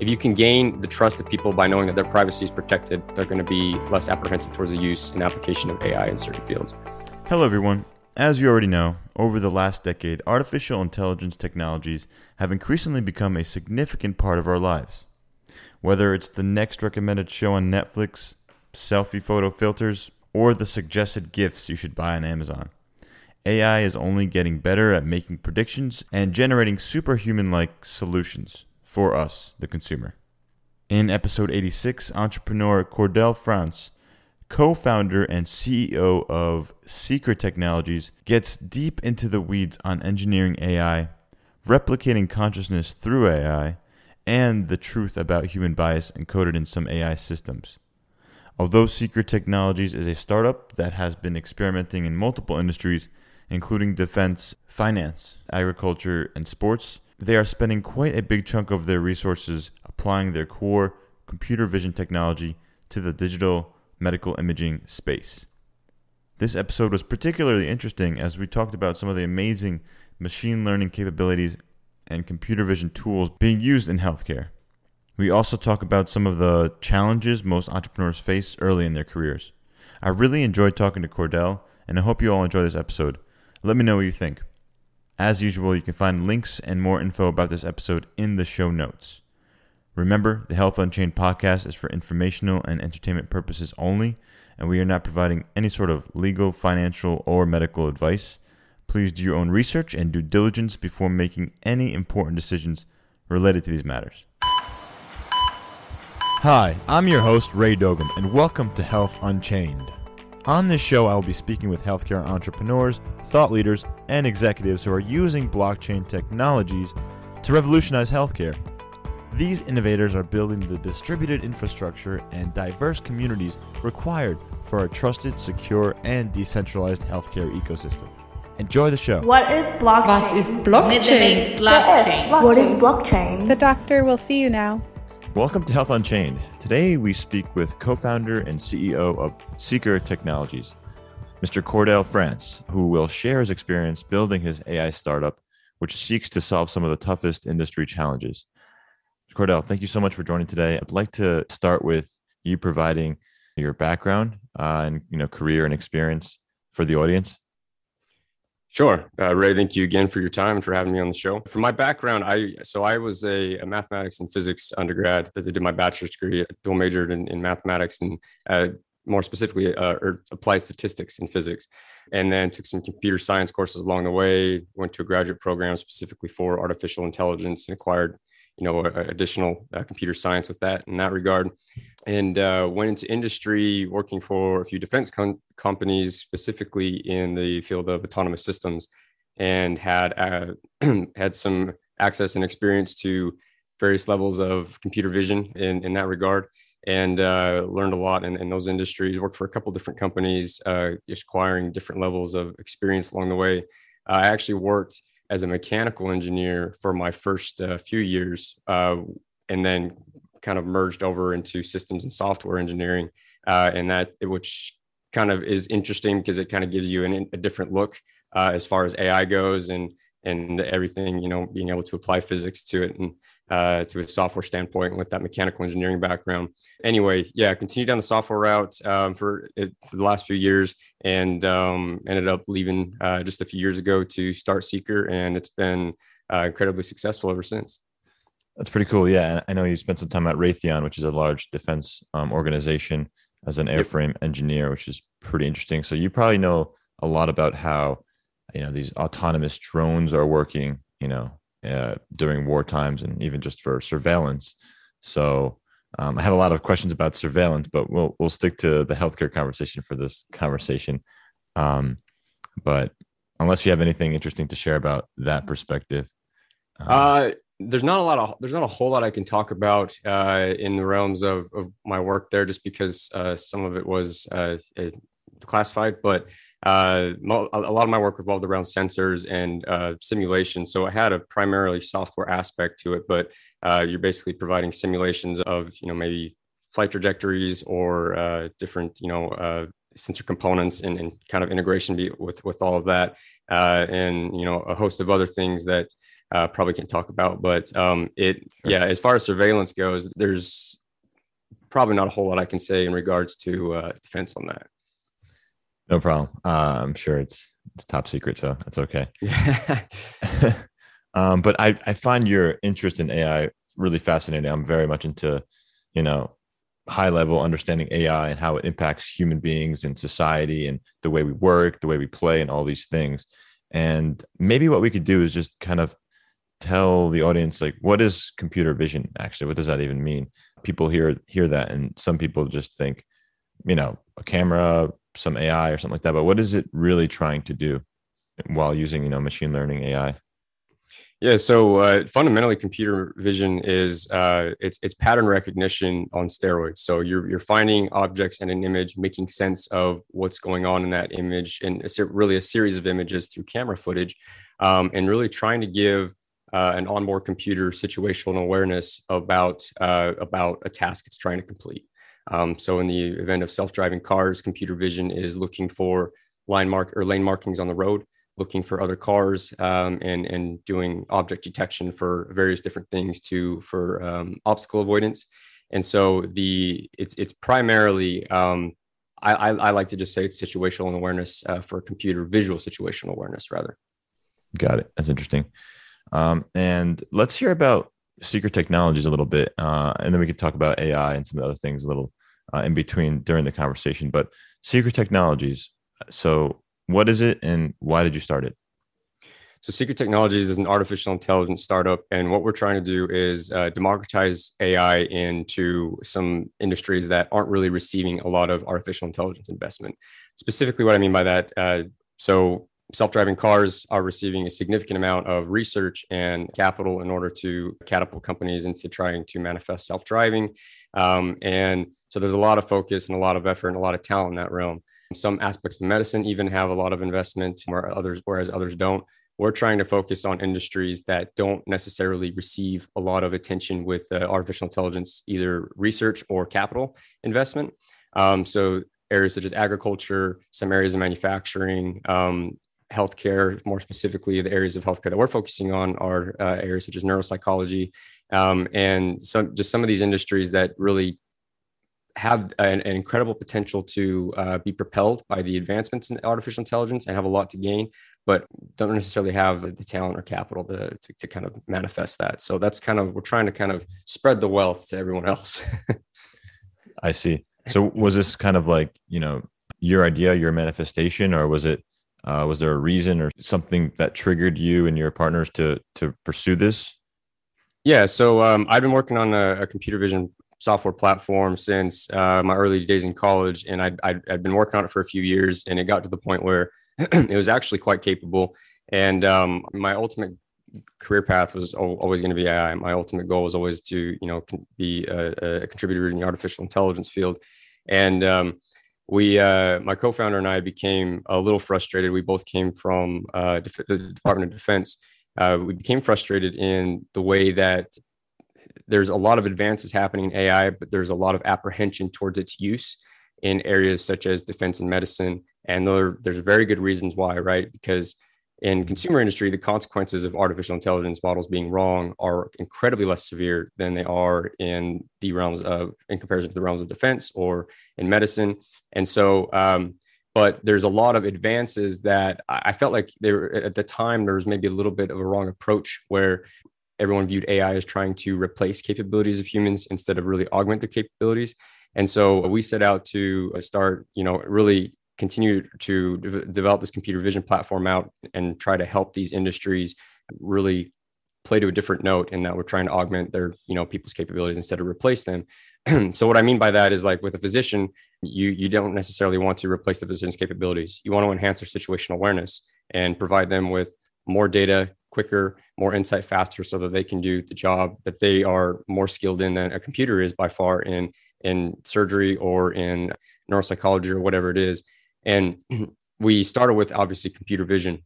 if you can gain the trust of people by knowing that their privacy is protected, they're going to be less apprehensive towards the use and application of AI in certain fields. Hello, everyone. As you already know, over the last decade, artificial intelligence technologies have increasingly become a significant part of our lives. Whether it's the next recommended show on Netflix, selfie photo filters, or the suggested gifts you should buy on Amazon. AI is only getting better at making predictions and generating superhuman like solutions for us, the consumer. In episode 86, entrepreneur Cordell France, co founder and CEO of Seeker Technologies, gets deep into the weeds on engineering AI, replicating consciousness through AI, and the truth about human bias encoded in some AI systems. Although Seeker Technologies is a startup that has been experimenting in multiple industries, including defense, finance, agriculture, and sports, they are spending quite a big chunk of their resources applying their core computer vision technology to the digital medical imaging space. This episode was particularly interesting as we talked about some of the amazing machine learning capabilities and computer vision tools being used in healthcare. We also talk about some of the challenges most entrepreneurs face early in their careers. I really enjoyed talking to Cordell, and I hope you all enjoy this episode. Let me know what you think. As usual, you can find links and more info about this episode in the show notes. Remember, the Health Unchained podcast is for informational and entertainment purposes only, and we are not providing any sort of legal, financial, or medical advice. Please do your own research and due diligence before making any important decisions related to these matters. Hi, I'm your host, Ray Dogan, and welcome to Health Unchained. On this show, I will be speaking with healthcare entrepreneurs, thought leaders, and executives who are using blockchain technologies to revolutionize healthcare. These innovators are building the distributed infrastructure and diverse communities required for a trusted, secure, and decentralized healthcare ecosystem. Enjoy the show. What is blockchain? Was ist Blockchain? blockchain? What is blockchain? The doctor will see you now. Welcome to Health Unchained. Today we speak with co founder and CEO of Seeker Technologies, Mr. Cordell France, who will share his experience building his AI startup, which seeks to solve some of the toughest industry challenges. Cordell, thank you so much for joining today. I'd like to start with you providing your background uh, and you know career and experience for the audience. Sure. Uh, Ray, thank you again for your time and for having me on the show. For my background, I so I was a, a mathematics and physics undergrad. I did my bachelor's degree, dual majored in, in mathematics and uh, more specifically uh, or applied statistics in physics, and then took some computer science courses along the way. Went to a graduate program specifically for artificial intelligence and acquired you know additional uh, computer science with that in that regard. And uh, went into industry working for a few defense com- companies, specifically in the field of autonomous systems, and had uh, had some access and experience to various levels of computer vision in, in that regard. And uh, learned a lot in, in, those industries worked for a couple different companies uh, acquiring different levels of experience along the way. I actually worked as a mechanical engineer for my first uh, few years uh, and then kind of merged over into systems and software engineering, uh, and that which kind of is interesting because it kind of gives you an, a different look uh, as far as AI goes and and everything. You know, being able to apply physics to it and uh, to a software standpoint with that mechanical engineering background. Anyway, yeah, continued down the software route um, for for the last few years, and um, ended up leaving uh, just a few years ago to start Seeker, and it's been uh, incredibly successful ever since. That's pretty cool. Yeah, I know you spent some time at Raytheon, which is a large defense um, organization, as an airframe yep. engineer, which is pretty interesting. So you probably know a lot about how you know these autonomous drones are working. You know, uh, during war times and even just for surveillance. So um, I have a lot of questions about surveillance, but we'll we'll stick to the healthcare conversation for this conversation. Um, but unless you have anything interesting to share about that perspective. Um, uh, there's not a lot of there's not a whole lot I can talk about uh, in the realms of, of my work there, just because uh, some of it was uh, classified. But uh, a lot of my work revolved around sensors and uh, simulation, so it had a primarily software aspect to it. But uh, you're basically providing simulations of you know maybe flight trajectories or different you know sensor components and, and, kind of integration with with all of that, and you know a host of other things that uh, probably can't talk about. But um, it, sure. yeah, as far as surveillance goes, there's probably not a whole lot I can say in regards to uh, defense on that. No problem. Uh, I'm sure it's it's top secret, so that's okay. um, but I I find your interest in AI really fascinating. I'm very much into, you know, high level understanding AI and how it impacts human beings and society and the way we work, the way we play, and all these things. And maybe what we could do is just kind of tell the audience like what is computer vision actually what does that even mean people hear hear that and some people just think you know a camera some ai or something like that but what is it really trying to do while using you know machine learning ai yeah, so uh, fundamentally, computer vision is uh, it's it's pattern recognition on steroids. So you're you're finding objects in an image, making sense of what's going on in that image, and it's really a series of images through camera footage, um, and really trying to give uh, an onboard computer situational awareness about uh, about a task it's trying to complete. Um, so in the event of self-driving cars, computer vision is looking for line mark or lane markings on the road looking for other cars um, and and doing object detection for various different things to for um, obstacle avoidance. And so the it's it's primarily um, I, I, I like to just say it's situational awareness uh, for computer visual situational awareness rather. Got it. That's interesting. Um, and let's hear about Seeker Technologies a little bit, uh, and then we could talk about AI and some other things a little uh, in between during the conversation. But Seeker Technologies. So what is it and why did you start it? So, Seeker Technologies is an artificial intelligence startup, and what we're trying to do is uh, democratize AI into some industries that aren't really receiving a lot of artificial intelligence investment. Specifically, what I mean by that, uh, so self-driving cars are receiving a significant amount of research and capital in order to catapult companies into trying to manifest self-driving, um, and so there's a lot of focus and a lot of effort and a lot of talent in that realm. Some aspects of medicine even have a lot of investment, where others, whereas others don't. We're trying to focus on industries that don't necessarily receive a lot of attention with uh, artificial intelligence, either research or capital investment. Um, so areas such as agriculture, some areas of manufacturing, um, healthcare, more specifically, the areas of healthcare that we're focusing on are uh, areas such as neuropsychology, um, and some just some of these industries that really have an, an incredible potential to uh, be propelled by the advancements in artificial intelligence and have a lot to gain, but don't necessarily have the talent or capital to, to, to kind of manifest that. So that's kind of, we're trying to kind of spread the wealth to everyone else. I see. So was this kind of like, you know, your idea, your manifestation, or was it, uh, was there a reason or something that triggered you and your partners to, to pursue this? Yeah, so um, I've been working on a, a, computer vision software platform since uh, my early days in college, and I'd, I'd, I'd, been working on it for a few years, and it got to the point where it was actually quite capable. And um, my ultimate career path was always going to be AI. My ultimate goal was always to, you know, be a, a contributor in the artificial intelligence field. And um, we, uh, my co-founder and I, became a little frustrated. We both came from uh, the Department of Defense. Uh, we became frustrated in the way that there's a lot of advances happening in AI, but there's a lot of apprehension towards its use in areas such as defense and medicine. And there, there's very good reasons why, right? Because in consumer industry, the consequences of artificial intelligence models being wrong are incredibly less severe than they are in the realms of, in comparison to the realms of defense or in medicine. And so, um, but there's a lot of advances that I felt like there at the time there was maybe a little bit of a wrong approach where everyone viewed AI as trying to replace capabilities of humans instead of really augment their capabilities. And so we set out to uh, start, you know, really continue to de- develop this computer vision platform out and try to help these industries really play to a different note in that we're trying to augment their, you know, people's capabilities instead of replace them. so what I mean by that is like with a physician, you you don't necessarily want to replace the physician's capabilities. You want to enhance their situational awareness and provide them with more data quicker, more insight faster so that they can do the job that they are more skilled in than a computer is by far in in surgery or in neuropsychology or whatever it is. And we started with obviously computer vision.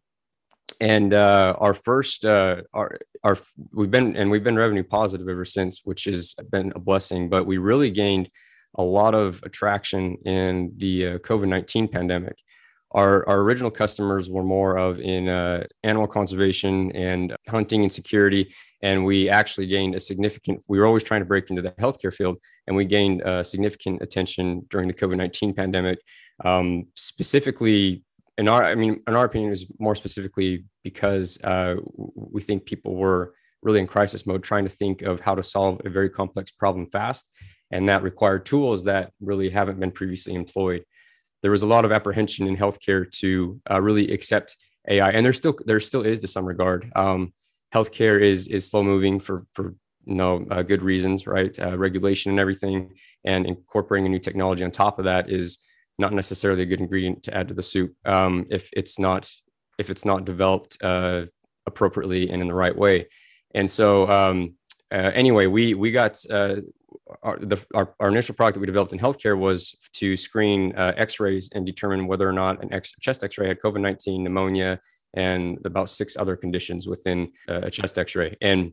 And uh, our first, uh, our, our, we've been, and we've been revenue positive ever since, which has been a blessing. But we really gained a lot of attraction in the uh, COVID 19 pandemic our, our original customers were more of in uh, animal conservation and hunting and security. And we actually gained a significant, we were always trying to break into the healthcare field, and we gained uh, significant attention during the COVID 19 pandemic. Um, specifically, in our, I mean, in our opinion, is more specifically because uh, we think people were really in crisis mode, trying to think of how to solve a very complex problem fast. And that required tools that really haven't been previously employed there was a lot of apprehension in healthcare to uh, really accept AI, and there still there still is to some regard. Um, healthcare is is slow moving for for you know uh, good reasons, right? Uh, regulation and everything, and incorporating a new technology on top of that is not necessarily a good ingredient to add to the soup um, if it's not if it's not developed uh, appropriately and in the right way. And so um, uh, anyway, we we got uh, our, the, our, our, initial product that we developed in healthcare was to screen uh, X-rays and determine whether or not an X, chest X-ray had COVID-19, pneumonia, and about six other conditions within uh, a chest X-ray. And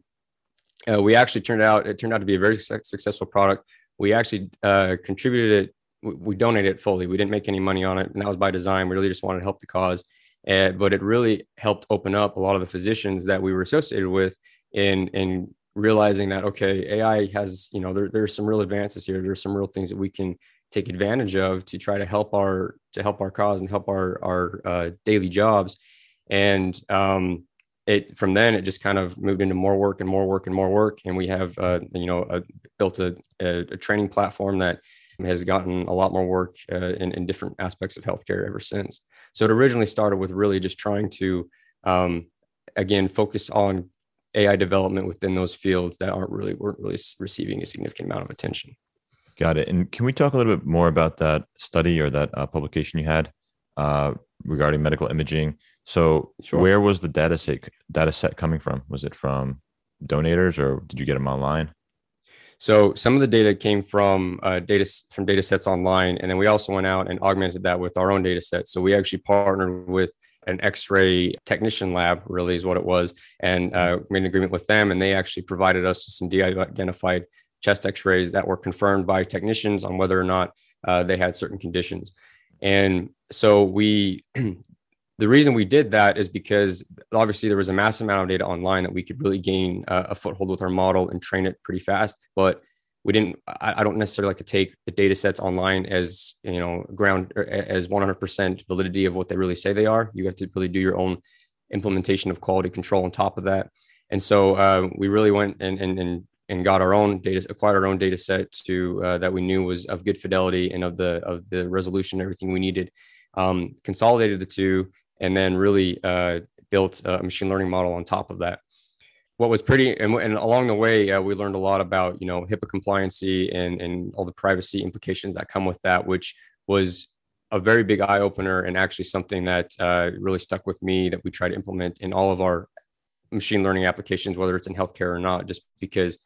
uh, we actually turned out it turned out to be a very su- successful product. We actually uh, contributed it. We, we, donated it fully. We didn't make any money on it, and that was by design. We really just wanted to help the cause. But it really helped open up a lot of the physicians that we were associated with in in realizing that okay ai has you know there, there's some real advances here. There's some real things that we can take advantage of to try to help our to help our cause and help our our uh, daily jobs. And um, it from then it just kind of moved into more work and more work and more work. And we have uh, you know a, built a, a, a, training platform that has gotten a lot more work uh, in, in different aspects of healthcare ever since. So it originally started with really just trying to um, again focus on AI development within those fields that aren't really weren't really receiving a significant amount of attention. Got it. And can we talk a little bit more about that study or that uh, publication you had uh, regarding medical imaging? So, sure. where was the data set data set coming from? Was it from donators, or did you get them online? So some of the data came from uh, data from data sets online, and then we also went out and augmented that with our own data sets. So we actually partnered with an X-ray technician lab, really is what it was, and uh, made an agreement with them, and they actually provided us with some de-identified chest X-rays that were confirmed by technicians on whether or not uh, they had certain conditions. And so we, the reason we did that is because obviously there was a massive amount of data online that we could really gain uh, a foothold with our model and train it pretty fast. But we didn't I, I, don't necessarily like to take the data sets online as you know ground as 100% validity of what they really say they are. You have to really do your own implementation of quality control on top of that. And so uh, we really went and, and and and got our own data acquired our own data set to uh, that we knew was of good fidelity and of the of the resolution everything we needed. Um, consolidated the two and then really uh, built a machine learning model on top of that what was pretty and, and along the way uh, we learned a lot about you know HIPAA compliancy and and all the privacy implications that come with that, which was a very big eye opener and actually something that uh, really stuck with me that we try to implement in all of our machine learning applications, whether it's in healthcare or not, just because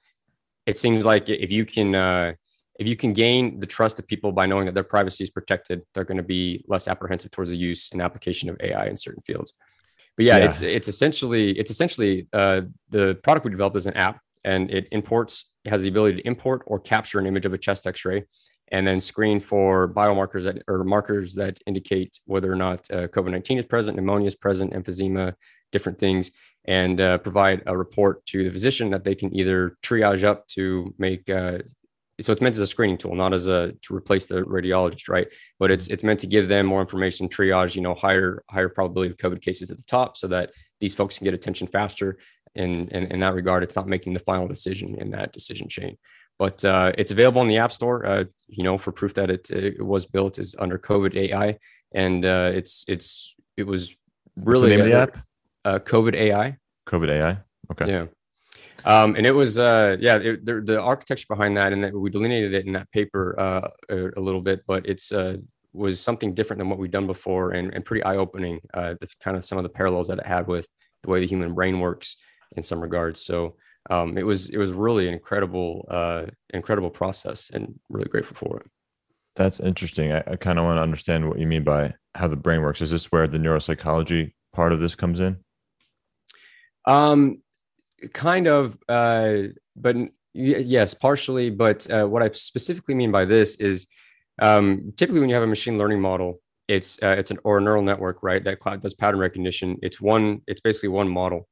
it seems like if you can uh, if you can gain the trust of people by knowing that their privacy is protected, they're going to be less apprehensive towards the use and application of AI in certain fields but yeah, yeah, it's it's essentially it's essentially uh, the product we developed is an app, and it imports it has the ability to import or capture an image of a chest X-ray, and then screen for biomarkers that or markers that indicate whether or not uh, COVID nineteen is present, pneumonia is present, emphysema, different things, and uh, provide a report to the physician that they can either triage up to make uh, so it's meant as a screening tool, not as a to replace the radiologist, right? But it's it's meant to give them more information, triage, you know, higher higher probability of COVID cases at the top, so that these folks can get attention faster. And in, in that regard, it's not making the final decision in that decision chain. But uh, it's available in the App Store. Uh, you know, for proof that it, it was built is under COVID AI, and uh, it's it's it was really What's the name of the app. COVID AI. COVID AI. Okay. Yeah. Um, and it was, uh, yeah, it, the, the, architecture behind that, and that we delineated it in that paper uh, a, a, little bit, but it's uh, was something different than what we've done before, and, and pretty eye opening. Uh, the kind of some of the parallels that it had with the way the human brain works in some regards. So um, it was it was really an incredible uh, incredible process, and really grateful for it. That's interesting. I, I kind of want to understand what you mean by how the brain works. Is this where the neuropsychology part of this comes in? Um, kind of, uh, but yes, partially. But uh, what I specifically mean by this is um, typically when you have a machine learning model, it's uh, it's an or a neural network, right? That cloud does pattern recognition. It's one. It's basically one model,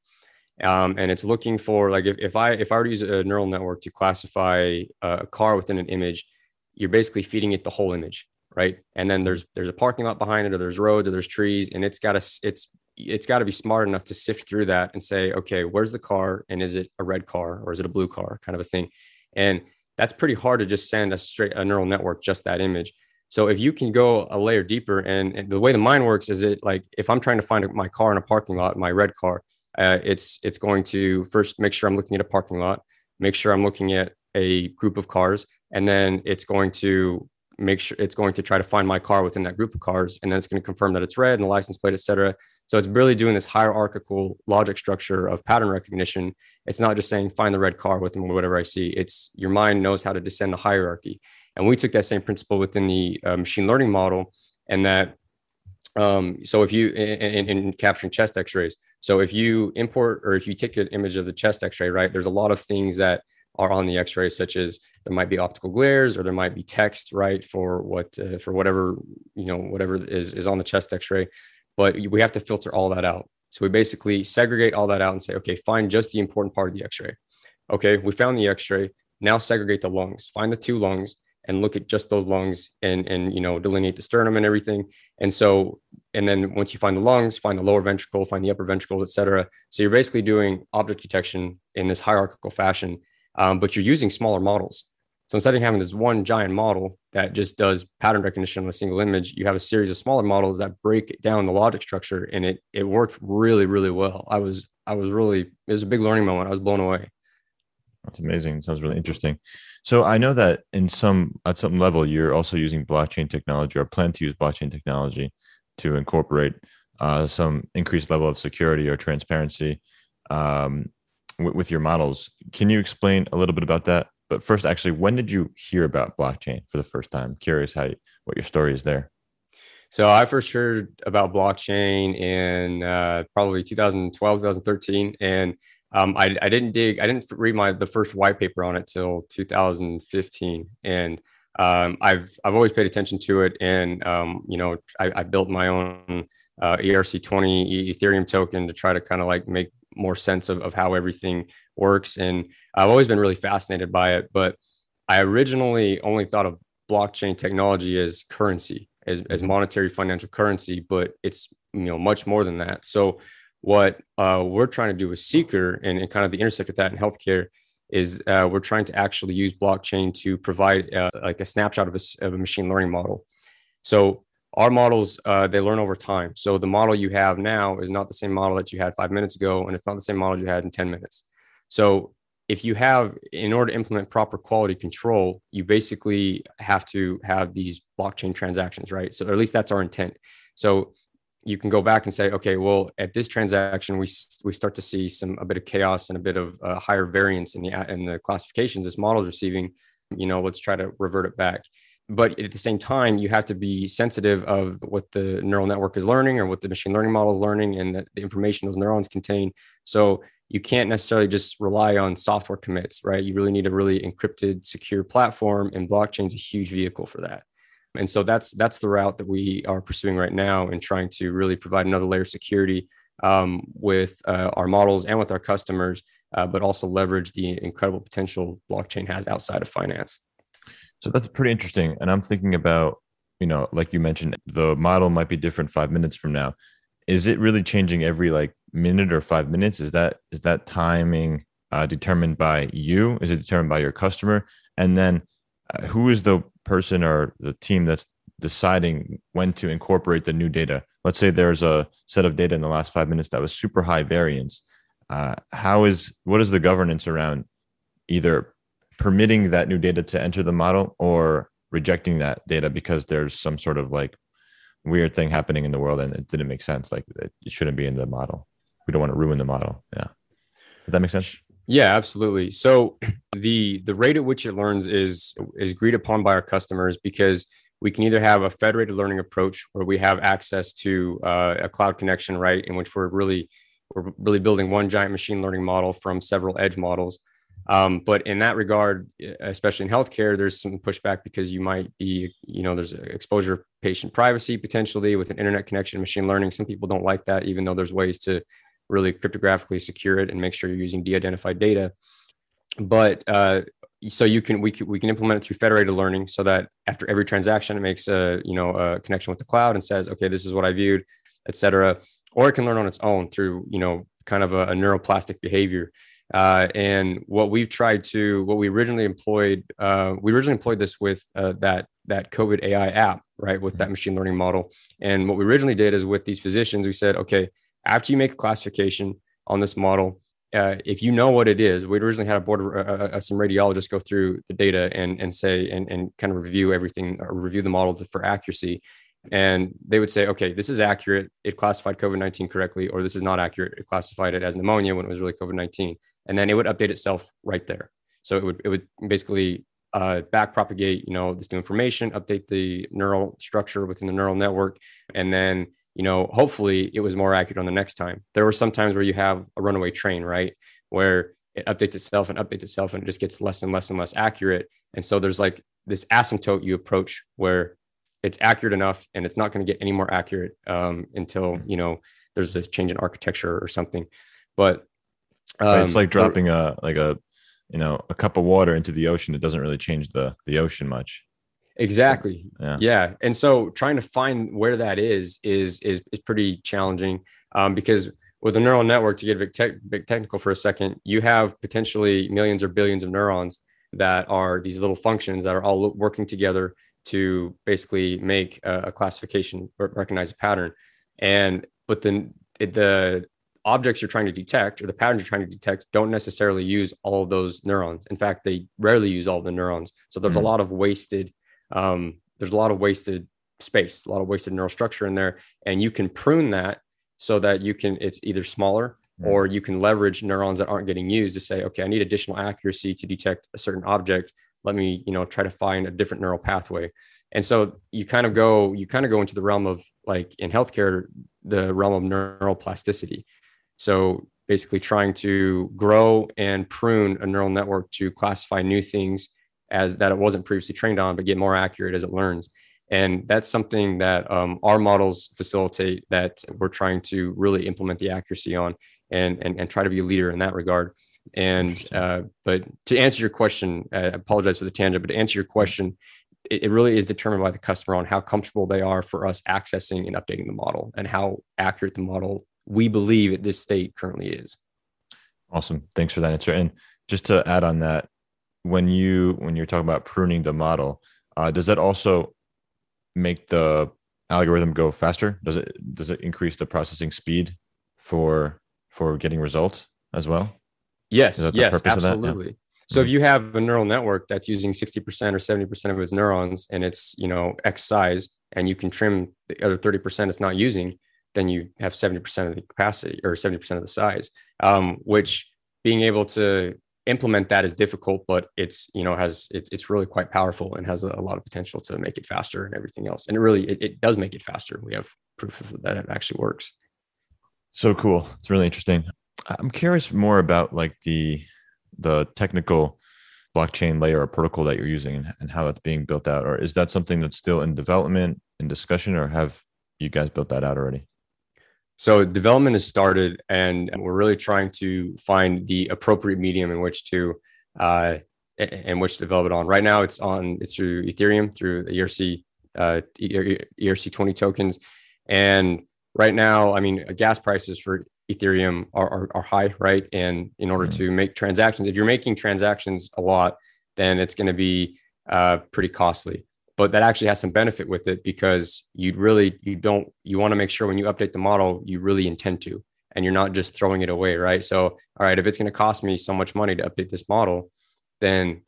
um, and it's looking for like if, if I if I were to use a neural network to classify a car within an image, you're basically feeding it the whole image, right? And then there's there's a parking lot behind it, or there's roads, or there's trees, and it's got a it's it's got to be smart enough to sift through that and say, okay, where's the car, and is it a red car or is it a blue car, kind of a thing, and that's pretty hard to just send a straight a neural network just that image. So if you can go a layer deeper, and, and the way the mind works is it like if I'm trying to find my car in a parking lot, my red car, uh, it's it's going to first make sure I'm looking at a parking lot, make sure I'm looking at a group of cars, and then it's going to make sure it's going to try to find my car within that group of cars, and then it's going to confirm that it's red and the license plate, etc. So it's really doing this hierarchical logic structure of pattern recognition. It's not just saying find the red car within whatever I see. It's your mind knows how to descend the hierarchy. And we took that same principle within the uh, machine learning model, and that um, so if you in, in, capturing chest X-rays, so if you import or if you take an image of the chest X-ray, right, there's a lot of things that are on the X-ray, such as there might be optical glares or there might be text, right, for what uh, for whatever you know whatever is is on the chest X-ray, but we have to filter all that out. So we basically segregate all that out and say, okay, find just the important part of the X-ray. Okay, we found the X-ray. Now segregate the lungs. Find the two lungs and look at just those lungs and and you know delineate the sternum and everything and so and then once you find the lungs find the lower ventricle find the upper ventricles etc so you're basically doing object detection in this hierarchical fashion um, but you're using smaller models so instead of having this one giant model that just does pattern recognition on a single image you have a series of smaller models that break down the logic structure and it it worked really really well i was i was really it was a big learning moment i was blown away that's amazing. It sounds really interesting. So I know that in some at some level you're also using blockchain technology or plan to use blockchain technology to incorporate uh, some increased level of security or transparency um, with your models. Can you explain a little bit about that? But first, actually, when did you hear about blockchain for the first time? curious how what your story is there. So I first heard about blockchain in uh, probably 2012, 2013, and um, I, I didn't dig, I didn't read my the first white paper on it till 2015, and um, I've I've always paid attention to it, and um, you know I, I, built my own uh, ERC20 Ethereum token to try to kind of like make more sense of, of how everything works, and I've always been really fascinated by it. But I originally only thought of blockchain technology as currency, as, as monetary financial currency, but it's you know much more than that. So what uh, we're trying to do with Seeker and, and, kind of the intersect with that in healthcare is uh, we're trying to actually use blockchain to provide uh, like a snapshot of a, of a, machine learning model. So our models uh, they learn over time. So the model you have now is not the same model that you had five minutes ago, and it's not the same model you had in ten minutes. So if you have in order to implement proper quality control you basically have to have these blockchain transactions right so at least that's our intent so you can go back and say, okay, well, at this transaction, we we start to see some a bit of chaos and a bit of uh, higher variance in the in the classifications this model is receiving. You know, let's try to revert it back. But at the same time, you have to be sensitive of what the neural network is learning or what the machine learning model is learning and the, the information those neurons contain. So you can't necessarily just rely on software commits, right? You really need a really encrypted, secure platform, and blockchain is a huge vehicle for that. And so that's that's the route that we are pursuing right now and trying to really provide another layer of security um, with uh, our models and with our customers, uh, but also leverage the incredible potential blockchain has outside of finance. So that's pretty interesting. And I'm thinking about, you know, like you mentioned, the model might be different five minutes from now. Is it really changing every like minute or five minutes? Is that is that timing uh, determined by you? Is it determined by your customer? And then uh, who is the person or the team that's deciding when to incorporate the new data let's say there's a set of data in the last five minutes that was super high variance uh, how is what is the governance around either permitting that new data to enter the model or rejecting that data because there's some sort of like weird thing happening in the world and it didn't make sense like it shouldn't be in the model. We don't want to ruin the model yeah. Does that make sense? Yeah, absolutely. So the the rate at which it learns is is agreed upon by our customers because we can either have a federated learning approach where we have access to uh, a cloud connection, right, in which we're really we're really building one giant machine learning model from several edge models, Um, but in that regard, especially in healthcare, there's some pushback because you might be, you know, there's exposure patient privacy potentially with an internet connection, machine learning. Some people don't like that, even though there's ways to really cryptographically secure it and make sure you're using de-identified data. But uh, so you can we can we can implement it through federated learning so that after every transaction it makes a you know a connection with the cloud and says okay this is what I viewed, etc. Or it can learn on its own through you know kind of a, a neuroplastic behavior. Uh, and what we've tried to, what we originally employed, uh, we originally employed this with uh, that that COVID AI app, right, with that mm-hmm. machine learning model. And what we originally did is with these physicians, we said, okay, after you make a classification on this model, uh, if you know what it is, we originally had a board of uh, uh, some radiologists go through the data and and say and and kind of review everything or review the model for accuracy. And they would say, okay, this is accurate. It classified COVID 19 correctly, or this is not accurate. It classified it as pneumonia when it was really COVID 19 and then it would update itself right there. So it would it would basically uh, back propagate, you know, this new information, update the neural structure within the neural network, and then you know, hopefully it was more accurate on the next time. There were some times where you have a runaway train, right, where it updates itself and updates itself, and it just gets less and less and less accurate. And so there's like this asymptote you approach where it's accurate enough, and it's not going to get any more accurate um, until you know there's a change in architecture or something. But um, it's like dropping a like a you know a cup of water into the ocean. It doesn't really change the the ocean much. Exactly. Yeah. yeah. And so trying to find where that is is is is pretty challenging um, because with a neural network, to get a big, te- big technical for a second, you have potentially millions or billions of neurons that are these little functions that are all working together to basically make a, a classification or recognize a pattern. And but then the objects you're trying to detect or the patterns you're trying to detect don't necessarily use all of those neurons. In fact, they rarely use all the neurons. So there's mm-hmm. a lot of wasted, um, there's a lot of wasted space, a lot of wasted neural structure in there. And you can prune that so that you can, it's either smaller mm-hmm. or you can leverage neurons that aren't getting used to say, okay, I need additional accuracy to detect a certain object. Let me, you know, try to find a different neural pathway. And so you kind of go, you kind of go into the realm of like in healthcare, the realm of neuroplasticity so basically trying to grow and prune a neural network to classify new things as that it wasn't previously trained on, but get more accurate as it learns. And that's something that um, our models facilitate that we're trying to really implement the accuracy on and, and, and try to be a leader in that regard. And, uh, but to answer your question, I apologize for the tangent, but to answer your question, it, it really is determined by the customer on how comfortable they are for us accessing and updating the model and how accurate the model we believe at this state currently is. Awesome. Thanks for that answer. And just to add on that, when you when you're talking about pruning the model, uh, does that also make the algorithm go faster? Does it does it increase the processing speed for for getting results as well? Yes, yes, absolutely. Yeah. So if mm-hmm. you have a neural network that's using 60% or 70% of its neurons and it's, you know, X size and you can trim the other 30% it's not using, then you have 70% of the capacity or 70% of the size, um, which being able to implement that is difficult, but it's, you know, has, it's, it's really quite powerful and has a, a lot of potential to make it faster and everything else. And it really, it, it does make it faster. We have proof of that it actually works. So cool. It's really interesting. I'm curious more about like the, the technical blockchain layer or protocol that you're using and how that's being built out, or is that something that's still in development in discussion or have you guys built that out already? So development has started, and we're really trying to find the appropriate medium in which to uh, in which to develop it on. Right now, it's on it's through Ethereum through ERC uh, ERC twenty tokens, and right now, I mean, gas prices for Ethereum are, are, are high, right? And in order mm-hmm. to make transactions, if you're making transactions a lot, then it's going to be uh, pretty costly but that actually has some benefit with it because you really you don't you want to make sure when you update the model you really intend to and you're not just throwing it away right? So all right if it's going to cost me so much money to update this model then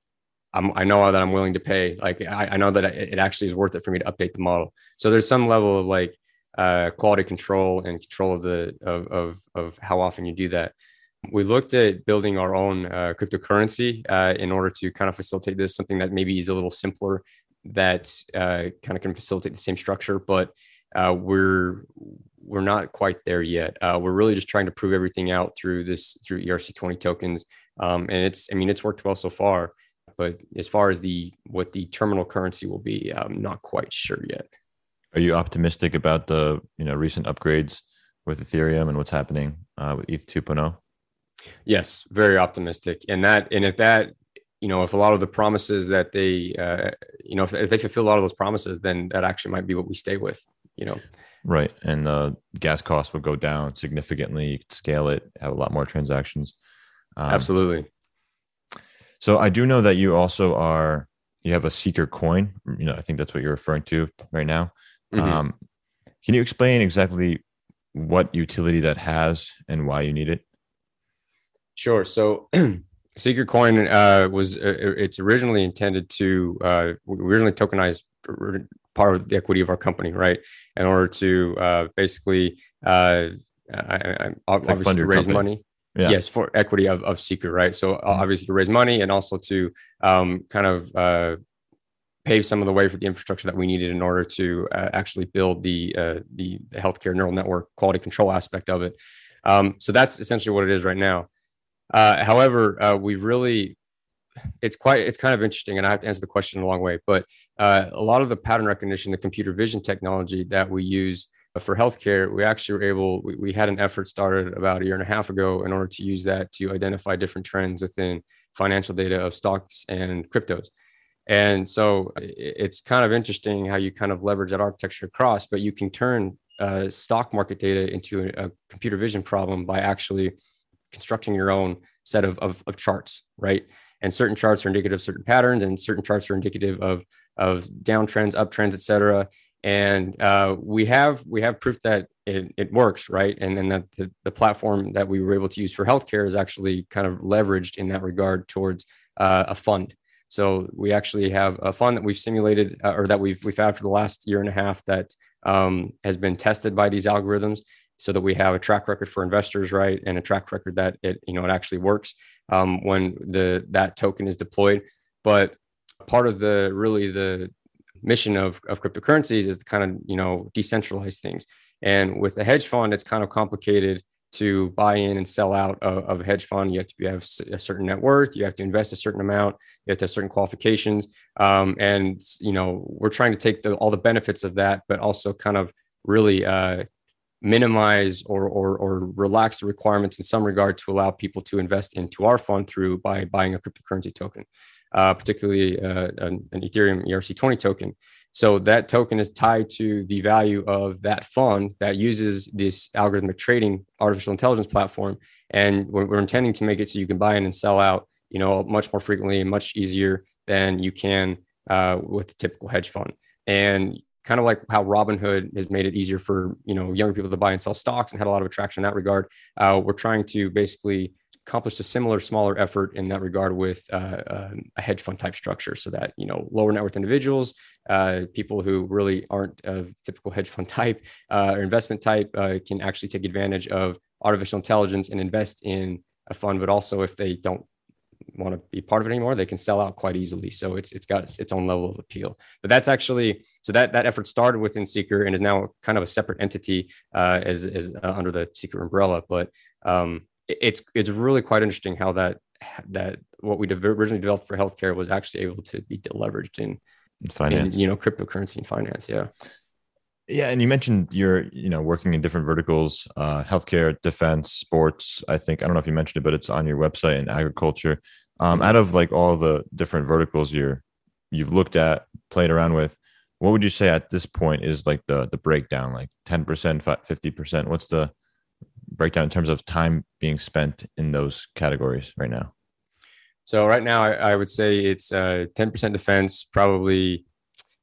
I'm, i know that i'm willing to pay like I, I know that it actually is worth it for me to update the model. So there's some level of like uh, quality control and control of the of, of of how often you do that. We looked at building our own uh, cryptocurrency uh, in order to kind of facilitate this, something that maybe is a little simpler that uh, kind of can facilitate the same structure. But uh, we're we're not quite there yet. Uh, we're really just trying to prove everything out through this through ERC20 tokens, um, and it's I mean it's worked well so far. But as far as the what the terminal currency will be, I'm not quite sure yet. Are you optimistic about the you know recent upgrades with Ethereum and what's happening uh, with ETH 2.0? Yes, very optimistic, and that and if that you know if a lot of the promises that they uh, you know if, if they fulfill a lot of those promises, then that actually might be what we stay with. You know. Right, and uh, gas costs will go down significantly. You could scale it, have a lot more transactions. Um, Absolutely. So I do know that you also are you have a seeker coin. You know, I think that's what you're referring to right now. Mm-hmm. Um, can you explain exactly what utility that has and why you need it? Sure. So Seeker Coin uh, was uh, it's originally intended to uh, we originally tokenize part of the equity of our company, right? In order to uh, basically uh, I, I, obviously to raise company. money. Yeah. Yes, for equity of, of Seeker, right? So mm-hmm. obviously to raise money and also to um, kind of uh, pave some of the way for the infrastructure that we needed in order to uh, actually build the, uh, the, the healthcare neural network quality control aspect of it. Um, so that's essentially what it is right now. Uh, however, uh, we really it's quite it's kind of interesting, and I have to answer the question in a long way. But uh, a lot of the pattern recognition, the computer vision technology that we use for healthcare, we actually were able. We, we had an effort started about a year and a half ago in order to use that to identify different trends within financial data of stocks and cryptos. And so it's kind of interesting how you kind of leverage that architecture across, but you can turn uh, stock market data into a, a, computer vision problem by actually constructing your own set of, of, of, charts, right? And certain charts are indicative of certain patterns, and certain charts are indicative of of downtrends, uptrends, et cetera. And uh, we have we have proof that it, it works, right? And then that the, the platform that we were able to use for healthcare is actually kind of leveraged in that regard towards uh, a fund so we actually have a fund that we've simulated uh, or that we've we've had for the last year and a half that um, has been tested by these algorithms, so that we have a track record for investors, right, and a track record that it you know it actually works um, when the that token is deployed. But part of the really the mission of, of cryptocurrencies is to kind of you know decentralize things. And with a hedge fund, it's kind of complicated to buy in and sell out of, of, a hedge fund, you have to have a certain net worth. You have to invest a certain amount. You have to have certain qualifications. Um, and you know, we're trying to take the, all the benefits of that, but also kind of really uh, minimize or, or or relax the requirements in some regard to allow people to invest into our fund through by buying a cryptocurrency token, uh, particularly uh, an, an Ethereum ERC20 token. So that token is tied to the value of that fund that uses this algorithmic trading artificial intelligence platform. And we're, we're, intending to make it so you can buy in and sell out, you know, much more frequently and much easier than you can uh, with the typical hedge fund. And kind of like how Robinhood has made it easier for you know younger people to buy and sell stocks and had a lot of attraction in that regard. Uh, we're trying to basically accomplished a similar smaller effort in that regard with uh, um, a hedge fund type structure so that you know lower net worth individuals uh, people who really aren't of typical hedge fund type uh, or investment type uh, can actually take advantage of artificial intelligence and invest in a fund but also if they don't want to be part of it anymore they can sell out quite easily so it's it's got its own level of appeal but that's actually so that that effort started within seeker and is now kind of a separate entity uh, as, as uh, under the seeker umbrella but um, it's it's really quite interesting how that that what we originally developed for healthcare was actually able to be leveraged in, in finance, in, you know, cryptocurrency and finance. Yeah. Yeah, and you mentioned you're, you know, working in different verticals, uh, healthcare, defense, sports. I think I don't know if you mentioned it, but it's on your website and agriculture. Um, out of like all the different verticals you're you've looked at, played around with, what would you say at this point is like the the breakdown? Like ten percent, fifty percent? What's the breakdown in terms of time being spent in those categories right now? So right now, I, I would say it's uh, 10% defense, probably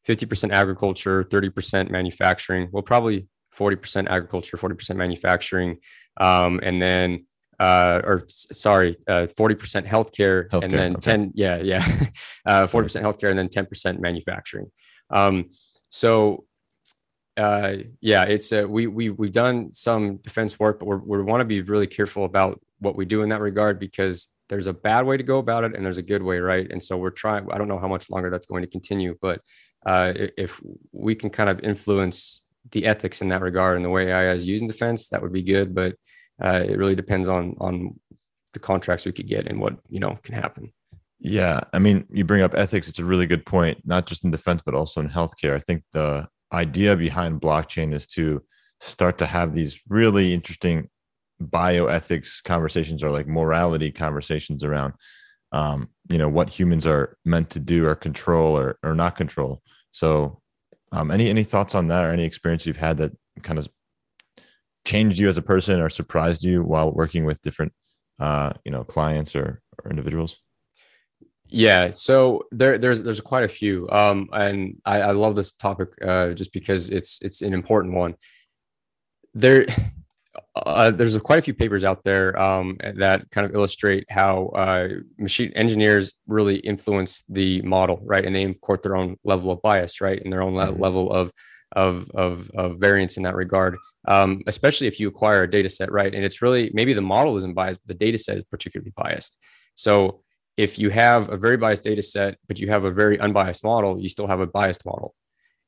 50% agriculture, 30% manufacturing. Well, probably 40% agriculture, 40% manufacturing, um, and then uh, or sorry, uh, 40% healthcare, healthcare, and then okay. 10, yeah, yeah, uh, 40% healthcare, and then 10% manufacturing. Um, so uh, yeah, it's uh, we we we've done some defense work, but we we want to be really careful about what we do in that regard because there's a bad way to go about it and there's a good way, right? And so we're trying. I don't know how much longer that's going to continue, but uh, if we can kind of influence the ethics in that regard and the way AI is used in defense, that would be good. But uh, it really depends on on the contracts we could get and what you know can happen. Yeah, I mean, you bring up ethics. It's a really good point, not just in defense but also in healthcare. I think the idea behind blockchain is to start to have these really interesting bioethics conversations or like morality conversations around um, you know what humans are meant to do or control or, or not control so um, any any thoughts on that or any experience you've had that kind of changed you as a person or surprised you while working with different uh, you know clients or, or individuals yeah, so there, there's there's quite a few, um, and I, I love this topic uh, just because it's it's an important one. There, uh, there's quite a few papers out there um, that kind of illustrate how uh, machine engineers really influence the model, right? And they import their own level of bias, right, and their own mm-hmm. level of of, of of variance in that regard. Um, especially if you acquire a data set, right? And it's really maybe the model isn't biased, but the data set is particularly biased. So if you have a very biased data set, but you have a very unbiased model, you still have a biased model.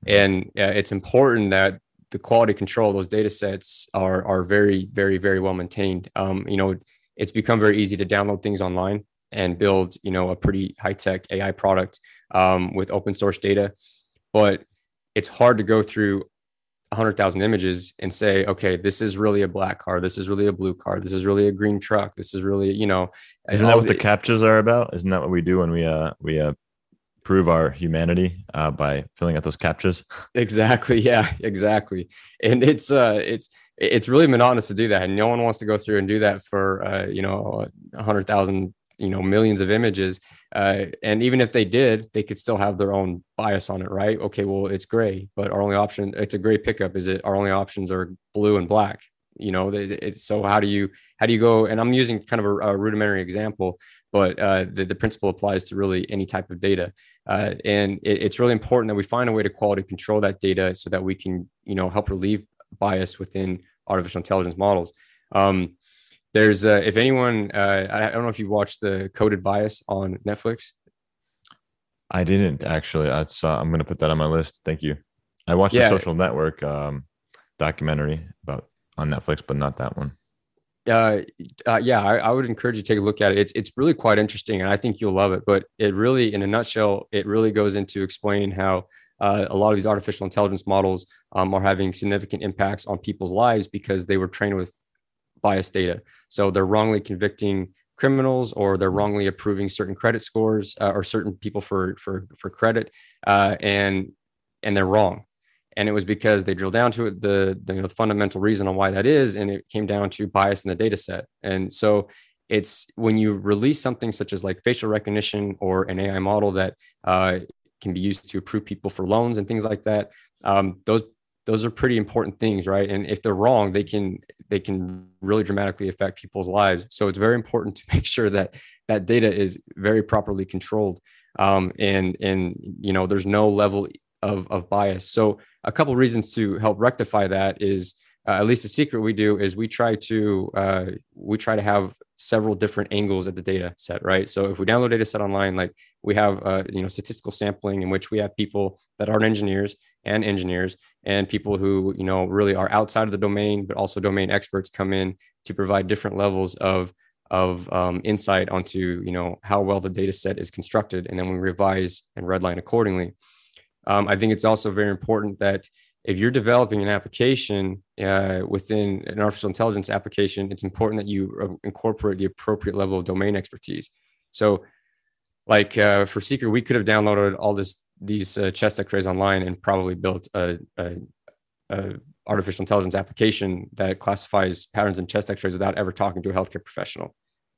And uh, it's important that the quality control of those data sets are, are very, very, very well maintained. Um, you know, it's become very easy to download things online and build, you know, a pretty high tech AI product um, with open source data. But it's hard to go through 100,000 images and say, okay, this is really a black car. This is really a blue car. This is really a green truck. This is really, you know. Isn't that what the, the captchas are about? Isn't that what we do when we, uh, we, uh, prove our humanity uh, by filling out those captchas exactly yeah exactly and it's uh it's it's really monotonous to do that and no one wants to go through and do that for uh you know a hundred thousand you know millions of images uh, and even if they did they could still have their own bias on it right? Okay well it's gray but our only option it's a gray pickup is it our only options are blue and black you know? It's so how do you how do you go and i'm using kind of a, a rudimentary example but uh, the, the principle applies to really any type of data uh, and it, it's really important that we find a way to quality control that data so that we can you know help relieve bias within artificial intelligence models. Um, there's uh, if anyone uh, I don't know if you watched the Coded Bias on Netflix. I didn't actually. I saw, I'm going to put that on my list. Thank you. I watched yeah. the Social Network um, documentary about on Netflix, but not that one. Uh, uh, yeah, I, I, would encourage you to take a look at it. It's it's really quite interesting, and I think you'll love it. But it really, in a nutshell, it really goes into explain how uh, a lot of these artificial intelligence models um, are having significant impacts on people's lives because they were trained with biased data. So they're wrongly convicting criminals or they're wrongly approving certain credit scores uh, or certain people for for for credit uh, and and they're wrong. And it was because they drilled down to it the, the, you know, fundamental reason on why that is and it came down to bias in the data set. And so it's when you release something such as like facial recognition or an ai model that uh, can be used to approve people for loans and things like that um, those those are pretty important things right? And if they're wrong they can they can really dramatically affect people's lives. So it's very important to make sure that that data is very properly controlled um, and and you know there's no level of, of bias. So a couple reasons to help rectify that is uh, at least the Seeker we do is we try to uh, we try to have several different angles at the data set right? So if we download data set online like we have uh, you know statistical sampling in which we have people that aren't engineers and engineers and people who you know really are outside of the domain but also domain experts come in to provide different levels of of um, insight onto you know how well the data set is constructed and then we revise and redline accordingly. Um, i think it's also very important that if you're developing an application uh, within an artificial intelligence application it's important that you uh, incorporate the appropriate level of domain expertise. So like uh, for Seeker, we could have downloaded all this these uh, chest X-rays online and probably built a, a, a, artificial intelligence application that classifies patterns in chest X-rays without ever talking to a healthcare professional.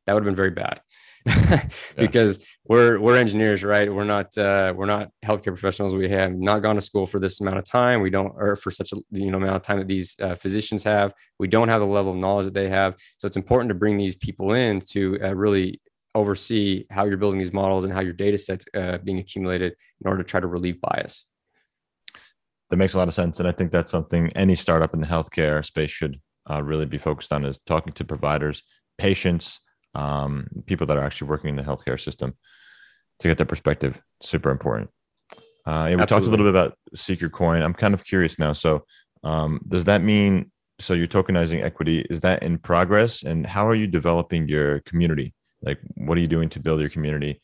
That would have been very bad, because yeah. we're we're engineers, right? We're not uh, we're not healthcare professionals. We have not gone to school for this amount of time. We don't, or for such a you know amount of time that these uh, physicians have. We don't have the level of knowledge that they have. So it's important to bring these people in to uh, really oversee how you're building these models and how your data sets uh, being accumulated in order to try to relieve bias. That makes a lot of sense, and I think that's something any startup in the healthcare space should uh, really be focused on: is talking to providers, patients, um, people that are actually working in the healthcare system to get their perspective. Super important. Uh, yeah, we Absolutely. talked a little bit about Seeker Coin. I'm kind of curious now. So, Um, does that mean so you're tokenizing equity? Is that in progress? And how are you developing your community? Like, what are you doing to build your community?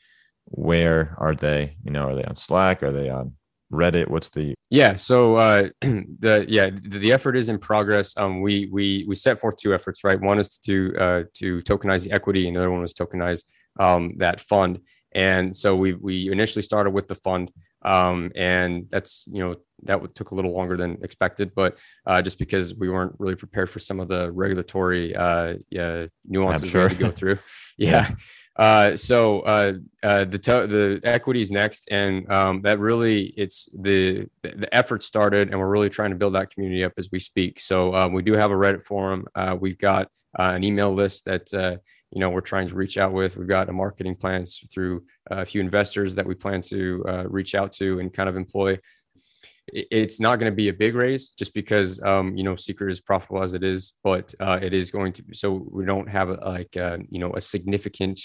Where are they? You know, are they on Slack? Are they on Reddit? What's the yeah? So uh, the yeah the, the effort is in progress. Um, we we we set forth two efforts, right? One is to uh, to tokenize the equity, and the other one was tokenize um, that fund. And so we we initially started with the fund, um, and that's you know that took a little longer than expected, but uh, just because we weren't really prepared for some of the regulatory uh, yeah, nuances sure. we had to go through. yeah. Uh, so uh, uh, the to- the equities next, and um, that really it's the the effort started, and we're really trying to build that community up as we speak. So um, we do have a Reddit forum. Uh, we've got uh, an email list that uh, you know we're trying to reach out with. We've got a marketing plans through a few investors that we plan to reach out to and kind of employ it's not going to be a big raise just because um, you know Seeker is profitable as it is but uh, it is going to be so we don't have a, like uh, you know a significant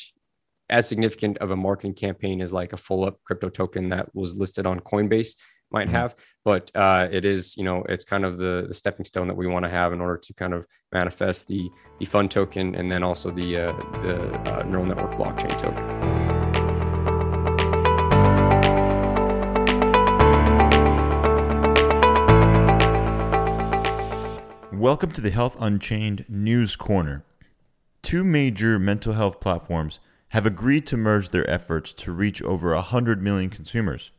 as significant of a marketing campaign as like a full up crypto token that was listed on coinbase might have but uh, it is you know it's kind of the, the stepping stone that we want to have in order to kind of manifest the the fund token and then also the uh, the uh, neural network blockchain token Welcome to the Health Unchained News Corner. Two major mental health platforms have agreed to merge their efforts to reach over 100 million consumers.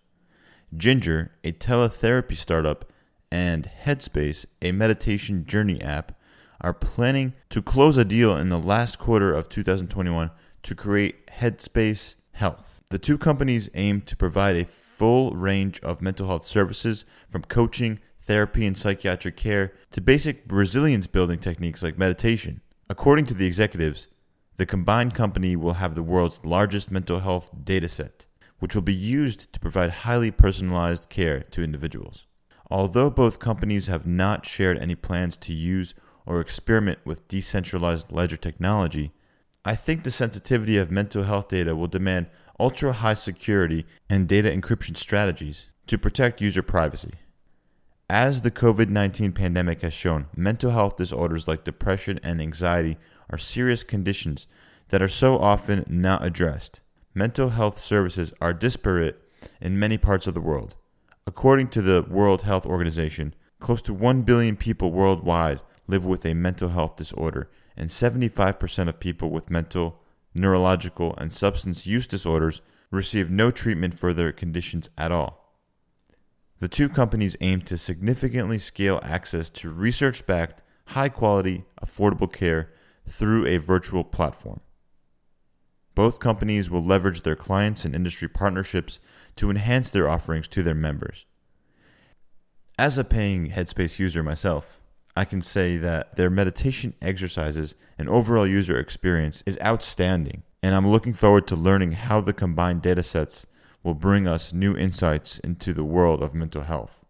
Ginger, a teletherapy startup, and Headspace, a meditation journey app, are planning to close a deal in the last quarter of 2021 to create Headspace Health. The two companies aim to provide a full range of mental health services from coaching therapy, and psychiatric care to basic resilience building techniques like meditation. According to the executives, the combined company will have the world's largest mental health dataset, which will be used to provide highly personalized care to individuals. Although both companies have not shared any plans to use or experiment with decentralized ledger technology, I think the sensitivity of mental health data will demand ultra high security and data encryption strategies to protect user privacy. As the COVID 19 pandemic has shown, mental health disorders like depression and anxiety are serious conditions that are so often not addressed. Mental health services are disparate in many parts of the world. According to the World Health Organization, close to 1 billion people worldwide live with a mental health disorder, and 75% of people with mental, neurological, and substance use disorders receive no treatment for their conditions at all. The two companies aim to significantly scale access to research backed, high quality, affordable care through a virtual platform. Both companies will leverage their clients and industry partnerships to enhance their offerings to their members. As a paying Headspace user myself, I can say that their meditation exercises and overall user experience is outstanding, and I'm looking forward to learning how the combined datasets will bring us new insights into the world of mental health.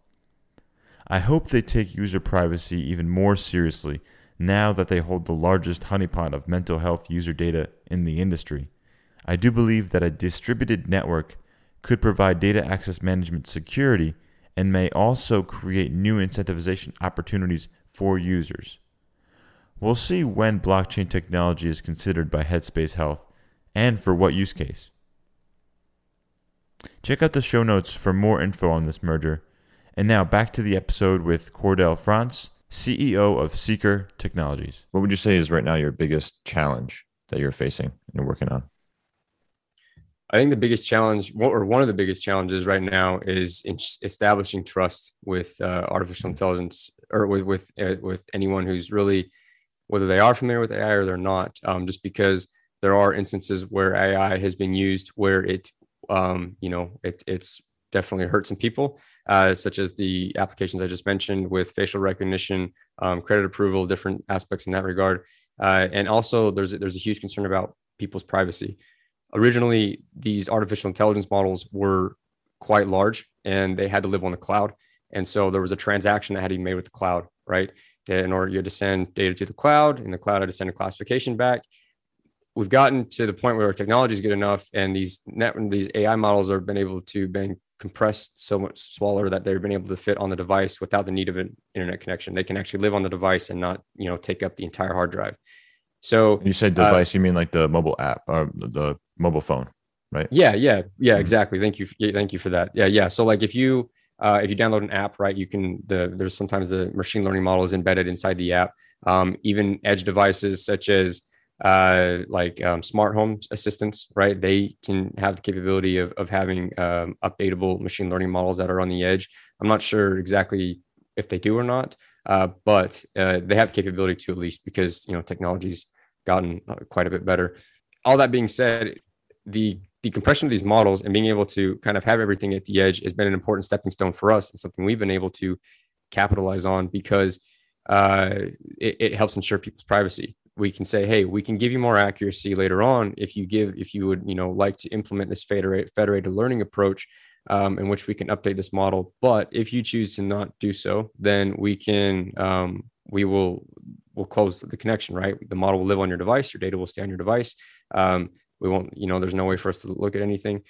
I hope they take user privacy even more seriously now that they hold the largest honeypot of mental health user data in the industry. I do believe that a distributed network could provide data access management security and may also create new incentivization opportunities for users. We'll see when blockchain technology is considered by Headspace Health and for what use case. Check out the show notes for more info on this merger. And now back to the episode with Cordell France, CEO of Seeker Technologies. What would you say is right now your biggest challenge that you're facing and working on? I think the biggest challenge, or one of the biggest challenges right now, is establishing trust with uh, artificial intelligence, or with with uh, with anyone who's really, whether they are familiar with AI or they're not. Um, just because there are instances where AI has been used where it um, you know, it, it's definitely hurt some people, uh, such as the applications I just mentioned with facial recognition, um, credit approval, different aspects in that regard. Uh, and also, there's there's a huge concern about people's privacy. Originally, these artificial intelligence models were quite large, and they had to live on the cloud. And so there was a transaction that had to be made with the cloud, right? In order you had to send data to the cloud, and the cloud had to send a classification back we've gotten to the point where our technology is good enough and these net these AI models have been able to been compressed so much smaller that they've been able to fit on the device without the need of an internet connection. They can actually live on the device and not, you know, take up the entire hard drive. So you said uh, device, you mean like the mobile app or the mobile phone, right? Yeah, yeah, yeah, Mhm. exactly. Thank you, thank you for that. Yeah, yeah. So like if you uh, if you download an app, right, you can the there's sometimes the machine learning model is embedded inside the app. Um, even edge devices such as uh, like um, smart home assistants, right? They can have the capability of of having um, updatable machine learning models that are on the edge. I'm not sure exactly if they do or not, uh, but uh, they have the capability to at least because you know technology's gotten uh, quite a bit better. All that being said, the the compression of these models and being able to kind of have everything at the edge has been an important stepping stone for us and something we've been able to capitalize on because uh, it, it helps ensure people's privacy. We can say, hey, we can give you more accuracy later on if you give if you would you know like to implement this federated, federated learning approach um, in which we can update this model. But if you choose to not do so, then we can um, we will will close the connection. Right, the model will live on your device. Your data will stay on your device. Um, we won't you know there's no way for us to look at anything.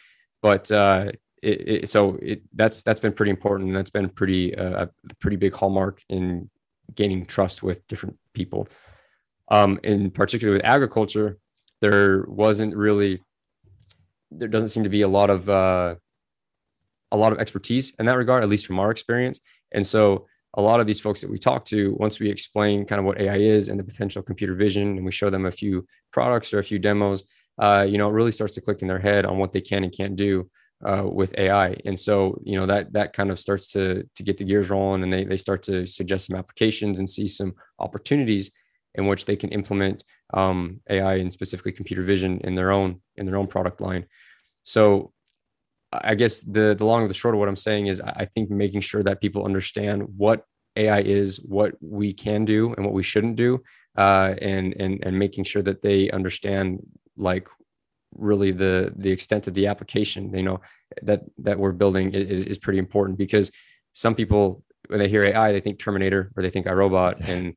But uh it, it, so it that's that's been pretty important. That's been pretty uh, a pretty big hallmark in gaining trust with different people. Um in particular with agriculture there wasn't really there doesn't seem to be a lot of uh a lot of expertise in that regard at least from our experience. And so a lot of these folks that we talk to once we explain kind of what ai is and the potential computer vision and we show them a few products or a few demos uh, you know, it really starts to click in their head on what they can and can't do uh, with AI. And so, you know, that that kind of starts to to get the gears rolling, and they they start to suggest some applications and see some opportunities in which they can implement um, AI and specifically computer vision in their own in their own product line. So, I guess the the long and the short of what I'm saying is, I think making sure that people understand what AI is, what we can do, and what we shouldn't do, uh, and and and making sure that they understand like really the the extent of the application you know that that we're building is is pretty important because some people when they hear AI they think Terminator or they think iRobot and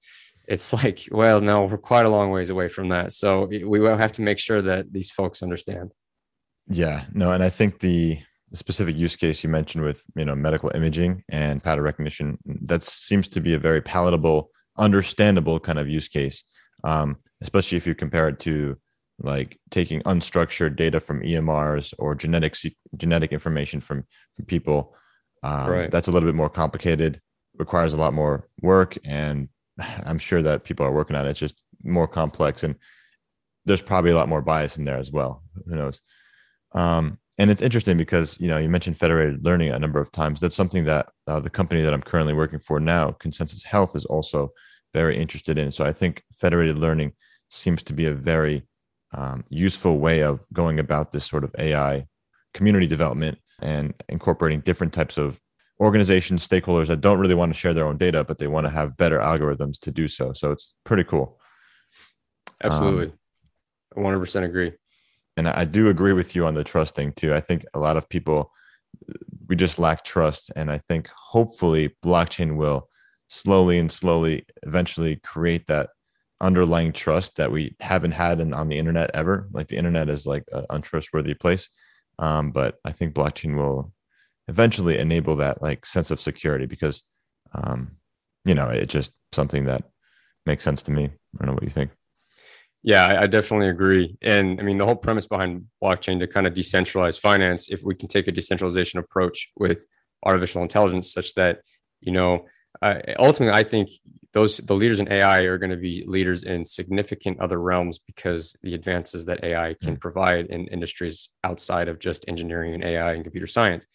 it's like well no we're quite a long ways away from that. So we will have to make sure that these folks understand. Yeah no and I think the the specific use case you mentioned with you know medical imaging and pattern recognition that seems to be a very palatable understandable kind of use case. Um, especially if you compare it to like taking unstructured data from EMRs or genetic genetic information from, from people. Um, right. That's a little bit more complicated, requires a lot more work, and I'm sure that people are working on it. It's just more complex, and there's probably a lot more bias in there as well. Who knows? Um, and it's interesting because you know you mentioned federated learning a number of times. That's something that uh, the company that I'm currently working for now, ConsenSys Health, is also very interested in. So I think federated learning seems to be a very um, useful way of going about this sort of AI community development and incorporating different types of organizations, stakeholders that don't really want to share their own data, but they want to have better algorithms to do so. So it's pretty cool. Absolutely. Um, I 100% agree. And I do agree with you on the trust thing too. I think a lot of people, we just lack trust. And I think hopefully blockchain will slowly and slowly eventually create that underlying trust that we haven't had in, on the internet ever. Like the internet is like an untrustworthy place. Um, but I think blockchain will eventually enable that like sense of security because, um, you know, it's just something that makes sense to me. I don't know what you think. Yeah, I, definitely agree. And I mean, the whole premise behind blockchain to kind of decentralize finance, if we can take a decentralization approach with artificial intelligence, such that, you know, uh, ultimately, I think those the leaders in AI are going to be leaders in significant other realms because the advances that AI can mm. provide in industries outside of just engineering and AI and computer science.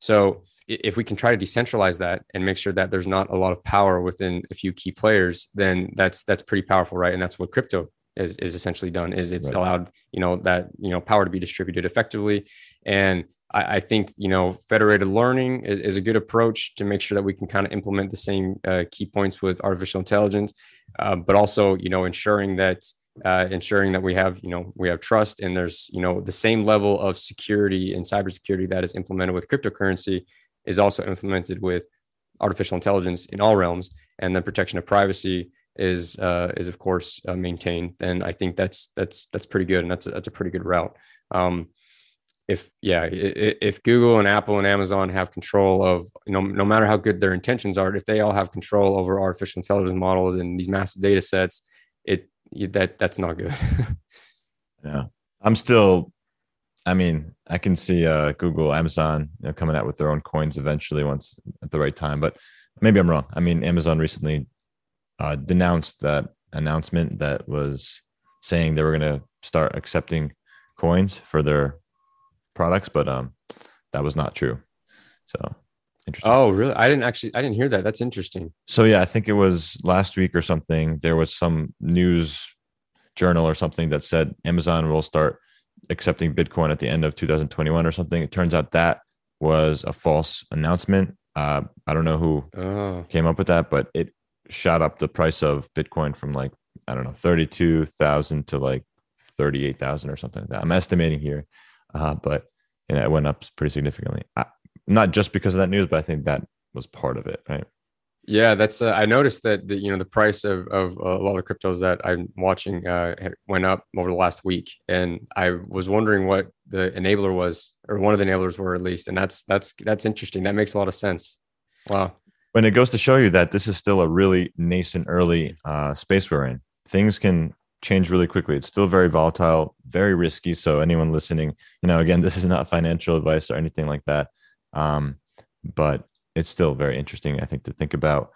So if we can try to decentralize that and make sure that there's not a lot of power within a few key players, then that's that's pretty powerful, right? And that's what crypto is is essentially done. Is it's right. allowed you know that you know power to be distributed effectively and I, I think you know federated learning is, is, a good approach to make sure that we can kind of implement the same uh, key points with artificial intelligence, uh, but also you know ensuring that uh, ensuring that we have you know we have trust and there's you know the same level of security and cybersecurity that is implemented with cryptocurrency is also implemented with artificial intelligence in all realms, and the protection of privacy is uh, is of course uh, maintained. And I think that's that's that's pretty good, and that's a, that's a pretty good route. Um, if yeah, if Google and Apple and Amazon have control of you know no matter how good their intentions are, if they all have control over artificial intelligence models and these massive data sets, it that that's not good. yeah, I'm still. I mean, I can see uh, Google, Amazon you know, coming out with their own coins eventually once at the right time, but maybe I'm wrong. I mean, Amazon recently uh, denounced that announcement that was saying they were going to start accepting coins for their products, but um, that was not true. So interesting. Oh, really? I didn't actually. I didn't hear that. That's interesting. So yeah, I think it was last week or something. There was some news journal or something that said Amazon will start accepting Bitcoin at the end of 2021 or something. It turns out that was a false announcement. Uh, I don't know who oh. came up with that, but it shot up the price of Bitcoin from like I don't know thirty two thousand to like thirty eight thousand or something like that. I'm estimating here, uh, but know, it went up pretty significantly. I, not just because of that news, but I think that was part of it, right? Yeah, that's. Uh, I noticed that the you know the price of of a lot of cryptos that I'm watching uh, went up over the last week, and I was wondering what the enabler was, or one of the enablers were at least, and that's that's that's interesting. That makes a lot of sense. Wow. When it goes to show you that this is still a really nascent, early uh, space we're in, things can change really quickly. It's still very volatile, very risky. So anyone listening, you know, again, this is not financial advice or anything like that. Um, but it's still very interesting, I think, to think about.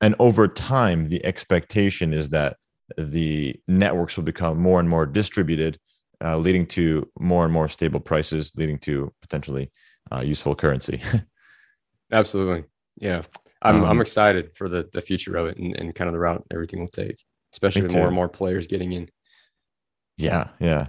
And over time, the expectation is that the networks will become more and more distributed, uh, leading to more and more stable prices, leading to potentially uh, useful currency. Absolutely. Yeah. I'm, um, I'm excited for the, the future of it and, and kind of the route everything will take especially with more and more players getting in. Yeah, yeah.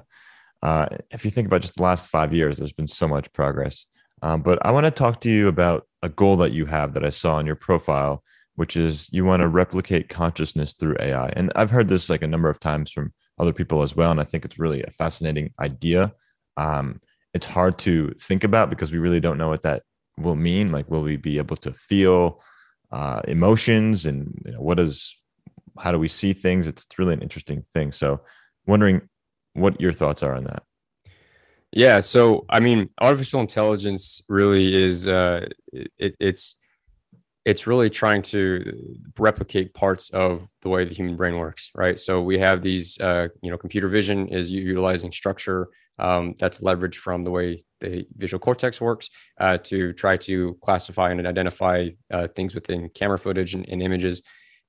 Uh, if you think about just the last five years, there's been so much progress. Um, but I want to talk to you about a goal that you have that I saw on your profile, which is you want to replicate consciousness through AI. And I've heard this like a number of times from other people as well. And I think it's really a fascinating idea. Um, it's hard to think about because we really don't know what that will mean. Like, will we be able to feel uh, emotions and you know, what does how do we see things? It's really an interesting thing. So, wondering what your thoughts are on that. Yeah, so I mean, artificial intelligence really is uh, it, it's it's really trying to replicate parts of the way the human brain works, right? So we have these, uh, you know, computer vision is utilizing structure um, that's leveraged from the way the visual cortex works uh, to try to classify and identify uh, things within camera footage and, and images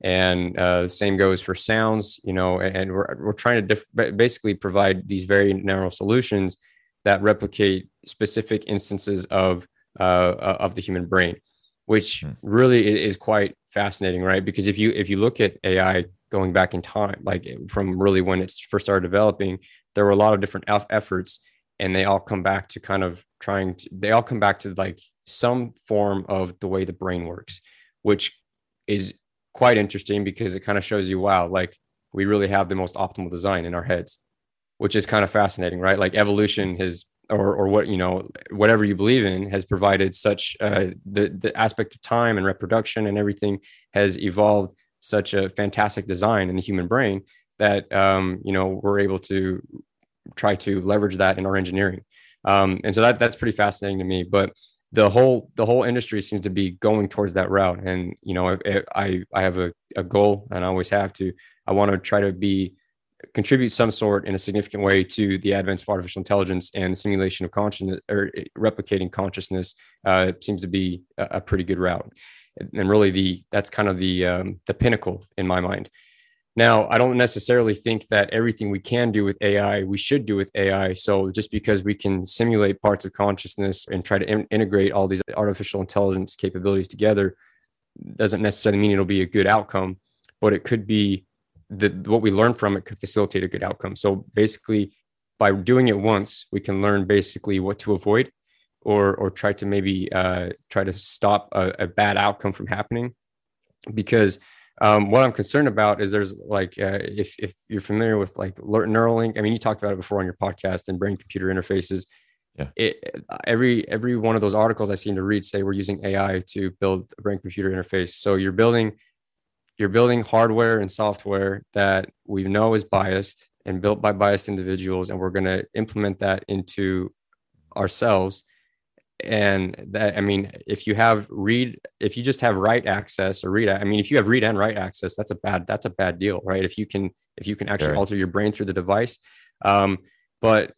and uh, same goes for sounds you know and we're, we're trying to basically provide these very narrow solutions that replicate specific instances of uh, of the human brain which hmm. really is quite fascinating right because if you if you look at ai going back in time like from really when it first started developing there were a lot of different efforts and they all come back to kind of trying to they all come back to like some form of the way the brain works which is quite interesting because it kind of shows you, wow, like we really have the most optimal design in our heads, which is kind of fascinating, right? Like evolution has, or, or what, you know, whatever you believe in has provided such uh, the, the aspect of time and reproduction and everything has evolved such a fantastic design in the human brain that, um, you know, we're able to try to leverage that in our engineering. Um, and so that, that's pretty fascinating to me, but the whole the whole industry seems to be going towards that route. And you know i i have a, a goal and i always have to i want to try to be contribute some sort in a significant way to the advance of artificial intelligence and simulation of consciousness or replicating consciousness uh, seems to be a, a, pretty good route. And really the that's kind of the um, the pinnacle in my mind now, I don't necessarily think that everything we can do with AI, we should do with AI. So just because we can simulate parts of consciousness and try to in- integrate all these artificial intelligence capabilities together doesn't necessarily mean it'll be a good outcome, but it could be that what we learn from it could facilitate a good outcome. So basically, by doing it once, we can learn basically what to avoid or or try to maybe uh, try to stop a, a bad outcome from happening because um, what I'm concerned about is there's like uh, if if you're familiar with like Neuralink, I mean, you talked about it before on your podcast and brain computer interfaces. Yeah. It, every every one of those articles I seem to read say we're using AI to build a brain computer interface. So you're building you're building hardware and software that we know is biased and built by biased individuals, and we're going to implement that into ourselves and that i mean if you have read if you just have write access or read i mean if you have read and write access that's a bad that's a bad deal right? If you can if you can actually sure. alter your brain through the device. Um but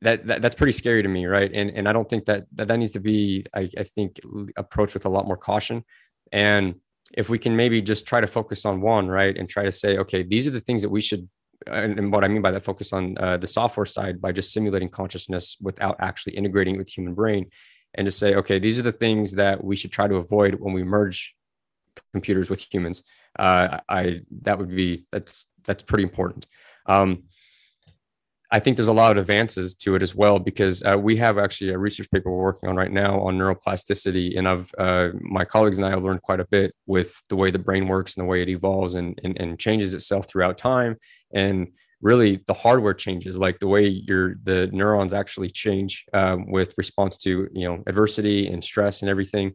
that, that that's pretty scary to me right? And and i don't think that that, that needs to be I, I think approached with a lot more caution. And if we can maybe just try to focus on one right and try to say okay these are the things that we should and, what I mean by that, focus on uh, the software side by just simulating consciousness without actually integrating it with human brain, and to say, okay, these are the things that we should try to avoid when we merge computers with humans. Uh, I that would be that's that's pretty important. Um, I think there's a lot of advances to it as well because uh, we have actually a research paper we're working on right now on neuroplasticity, and I've uh, my colleagues and I have learned quite a bit with the way the brain works and the way it evolves and, and, and changes itself throughout time, and really the hardware changes, like the way your the neurons actually change um, with response to you know adversity and stress and everything.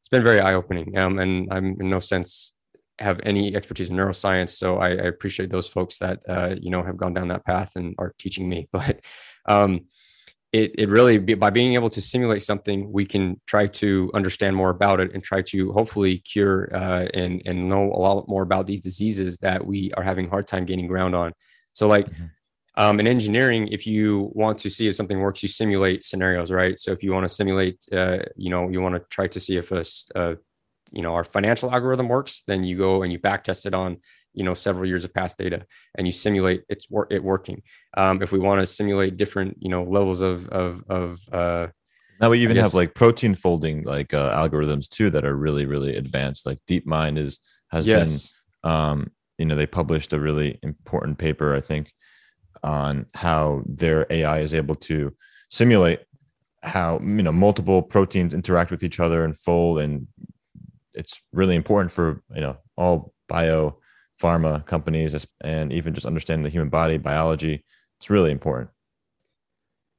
It's been very eye opening, um, and I'm in no sense have any expertise in neuroscience, so I, I appreciate those folks that uh, you know have gone down that path and are teaching me. But um, it it really by being able to simulate something, we can try to understand more about it and try to hopefully cure uh, and and know a lot more about these diseases that we are having hard time gaining ground on. So like. Mm-hmm. Um, in engineering, if you want to see if something works, you simulate scenarios, right? So if you want to simulate, uh, you know, you want to try to see if a, a you know our financial algorithm works then you go and you back test it on you know several years of past data and you simulate it's wor- it working um, if we want to simulate different you know levels of of of uh, now we even have like protein folding like uh, algorithms too that are really really advanced like deepmind is has yes. been um you know they published a really important paper i think on how their ai is able to simulate how you know multiple proteins interact with each other and fold and it's really important for you know all bio pharma companies and even just understanding the human body biology it's really important.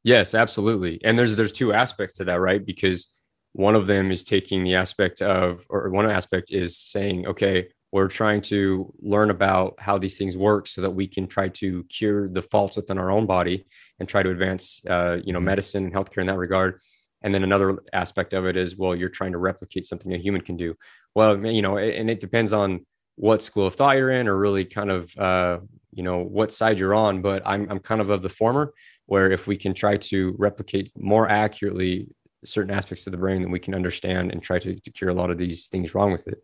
Yes absolutely. And there's there's two aspects to that right? Because one of them is taking the aspect of or one aspect is saying okay we're trying to learn about how these things work so that we can try to cure the faults within our own body and try to advance uh, you know mm-hmm. medicine and healthcare in that regard. And then another aspect of it is well you're trying to replicate something a human can do. Well you know and it depends on what school of thought you're in or really kind of uh, you know what side you're on but I'm, I'm kind of of the former where if we can try to replicate more accurately certain aspects of the brain then we can understand and try to, to cure a lot of these things wrong with it.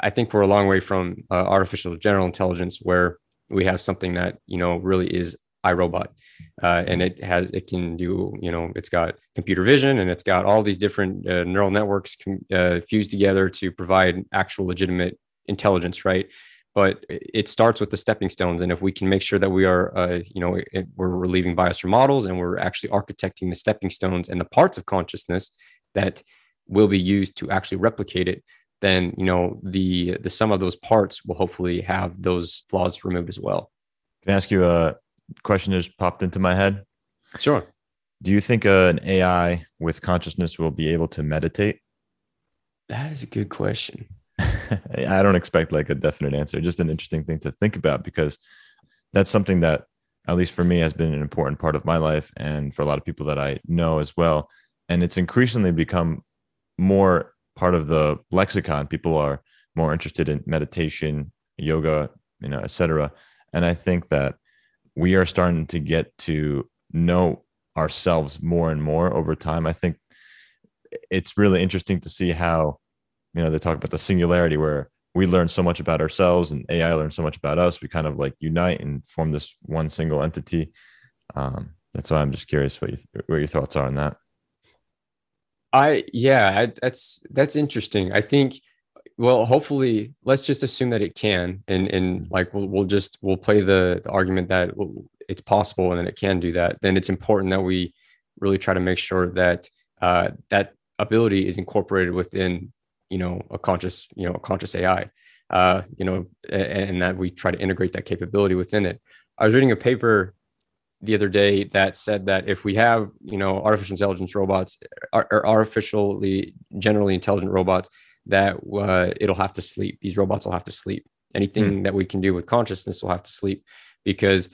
I think we're a long way from uh, artificial general intelligence where we have something that you know really is iRobot, uh, and it has it can do you know it's got computer vision and it's got all these different uh, neural networks uh, fused together to provide actual legitimate intelligence, right? But it starts with the stepping stones, and if we can make sure that we are, uh, you know, it, we're relieving bias from models, and we're actually architecting the stepping stones and the parts of consciousness that will be used to actually replicate it, then you know the the sum of those parts will hopefully have those flaws removed as well. Can I ask you a question just popped into my head. Sure. Do you think uh, an AI with consciousness will be able to meditate? That is a good question. I don't expect like a definite answer, just an interesting thing to think about because that's something that, at least for me, has been an important part of my life and for a lot of people that I know as well. And it's increasingly become more part of the lexicon. People are more interested in meditation, yoga, you know, etc. And I think that we are starting to get to know ourselves more and more over time. I think it's really interesting to see how, you know, they talk about the singularity where we learn so much about ourselves and AI learns so much about us. We kind of like unite and form this one single entity. Um, that's why I'm just curious what you what your thoughts are on that. I yeah, I, that's that's interesting. I think well hopefully let's just assume that it can and and like we'll, we'll just we'll play the, the argument that it's possible and that it can do that then it's important that we really try to make sure that uh, that ability is incorporated within you know a conscious you know a conscious ai uh, you know and, and that we try to integrate that capability within it i was reading a paper the other day that said that if we have you know artificial intelligence robots or artificially generally intelligent robots that uh, it'll have to sleep. These robots will have to sleep. Anything mm. that we can do with consciousness will have to sleep because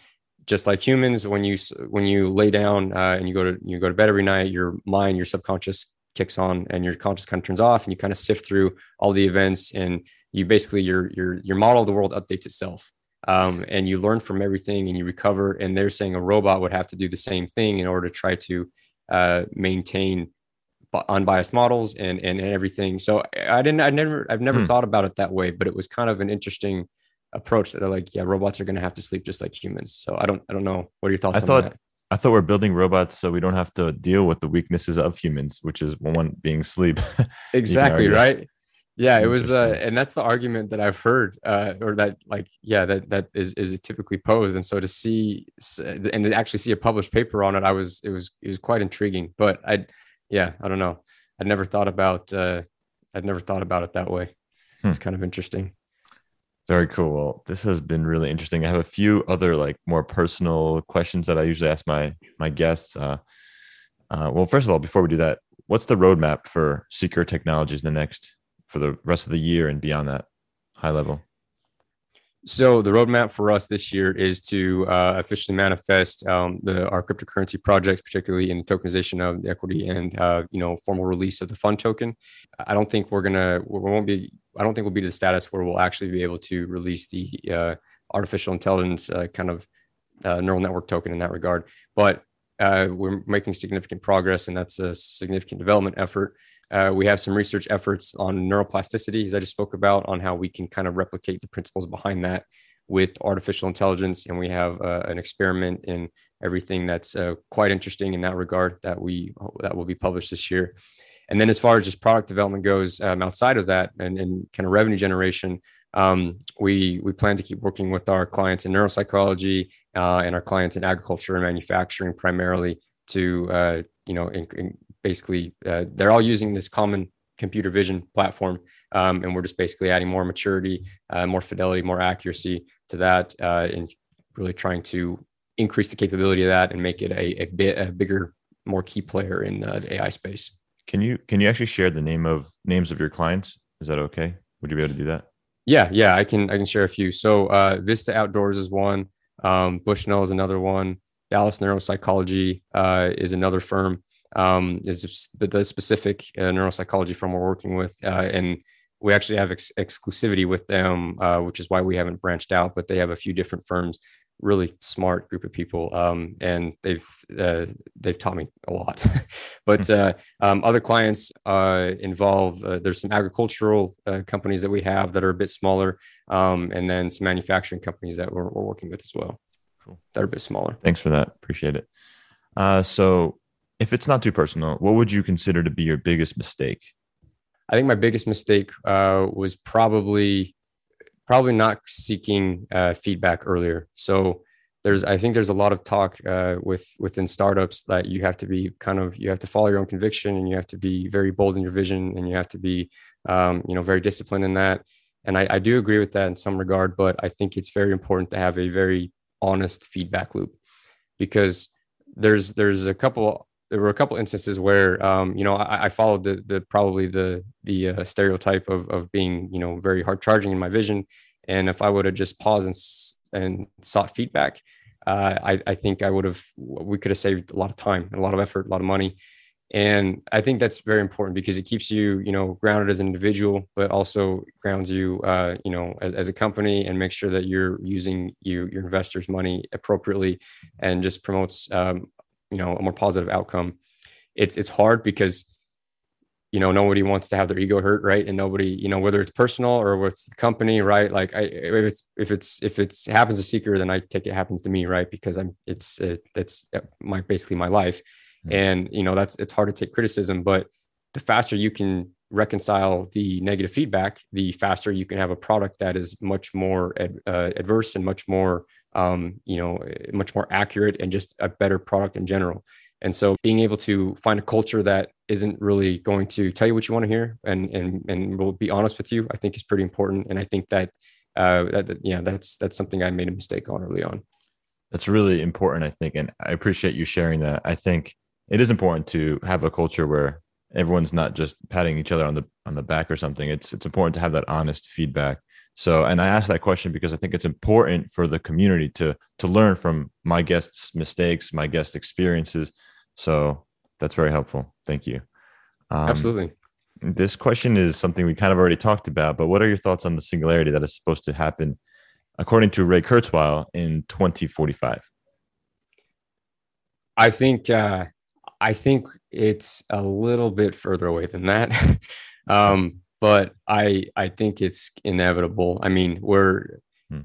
just like humans, when you when you lay down uh, and you go to you go to bed every night, your mind, your subconscious kicks on, and your conscious kind of turns off, and you kind of sift through all the events, and you basically your your your model of the world updates itself, um, and you learn from everything, and you recover. And they're saying a robot would have to do the same thing in order to try to uh, maintain unbiased models and, and and everything. So I didn't, I never, I've never hmm. thought about it that way, but it was kind of an interesting approach that are like, yeah, robots are going to have to sleep just like humans. So I don't, I don't know. What are your thoughts? I thought, that? I thought we're building robots so we don't have to deal with the weaknesses of humans, which is one being sleep. exactly right. Yeah, it was, uh, and that's the argument that I've heard, uh, or that like, yeah, that that is is typically posed. And so to see and to actually see a published paper on it, I was it was it was quite intriguing. But I, yeah, I don't know. I'd never thought about uh, I'd never thought about it that way. Hmm. It's kind of interesting. Very cool. Well, this has been really interesting. I have a few other like more personal questions that I usually ask my my guests. Uh, uh, well, first of all, before we do that, what's the roadmap for Seeker Technologies the next for the rest of the year and beyond that, high level? So the roadmap for us this year is to uh, officially manifest um, the our cryptocurrency projects, particularly in the tokenization of the equity and uh, you know formal release of the fund token. I don't think we're gonna we won't be I don't think we'll be to the status where we'll actually be able to release the uh, artificial intelligence uh, kind of uh, neural network token in that regard. But uh, we're making significant progress, and that's a significant development effort. Uh, we have some research efforts on neuroplasticity, as I just spoke about, on how we can kind of replicate the principles behind that with artificial intelligence. And we have uh, an experiment in everything that's uh, quite interesting in that regard that we that will be published this year. And then as far as just product development goes, um, outside of that and, and kind of revenue generation, um, we we plan to keep working with our clients in neuropsychology uh, and our clients in agriculture and manufacturing primarily to uh, you know in, in basically uh, they're all using this common computer vision platform um, and we're just basically adding more maturity uh, more fidelity more accuracy to that uh, and really trying to increase the capability of that and make it a, a bit a bigger more key player in uh, the ai space. Can you can you actually share the name of names of your clients? Is that okay? Would you be able to do that? Yeah yeah i can i can share a few. So uh, vista outdoors is one um, bushnell is another one dallas neuropsychology uh, is another firm um, is the specific uh, neuropsychology firm we're working with, uh, and we actually have ex- exclusivity with them, uh, which is why we haven't branched out. But they have a few different firms, really smart group of people, um, and they've uh, they've taught me a lot. but hmm. uh, um, other clients uh, involve there's some agricultural companies that we have that are a bit smaller, um, and then some manufacturing companies that we're, we're working with as well. Cool. That are a bit smaller. Thanks for that. Appreciate it. so if it's not too personal, what would you consider to be your biggest mistake? I think my biggest mistake uh, was probably probably not seeking uh, feedback earlier. So there's I think there's a lot of talk uh, with within startups that you have to be kind of you have to follow your own conviction and you have to be very bold in your vision and you have to be um, you know very disciplined in that. And I, I do agree with that in some regard, but I think it's very important to have a very honest feedback loop because there's there's a couple there were a couple instances where um, you know I, I, followed the the probably the the uh, stereotype of of being you know very hard charging in my vision, and if I would have just paused and and sought feedback, uh, I I think I would have we could have saved a lot of time a lot of effort, a lot of money, and I think that's very important because it keeps you you know grounded as an individual, but also grounds you uh, you know as as a company and makes sure that you're using you your investors' money appropriately, and just promotes um, you know a more positive outcome it's it's hard because you know nobody wants to have their ego hurt right? And nobody you know whether it's personal or what's the company right? Like i if it's if it's if it's happens to seeker then i take it happens to me right? Because i'm it's it, that's my basically my life. Mm-hmm. and you know that's it's hard to take criticism but the faster you can reconcile the negative feedback the faster you can have a product that is much more ad, uh, adverse and much more um, you know, much more accurate and just a better product in general. And so being able to find a culture that isn't really going to tell you what you want to hear and and and will be honest with you, I think is pretty important. And I think that uh that, that yeah, that's that's something I made a mistake on early on. That's really important, I think. And I appreciate you sharing that. I think it is important to have a culture where everyone's not just patting each other on the on the back or something. It's it's important to have that honest feedback So, and I ask that question because I think it's important for the community to to learn from my guests' mistakes, my guests' experiences. So that's very helpful. Thank you. Um, Absolutely. This question is something we kind of already talked about, but what are your thoughts on the singularity that is supposed to happen, according to Ray Kurzweil, in 2045? I think uh, I think it's a little bit further away than that. um, but I I think it's inevitable. I mean, we're hmm.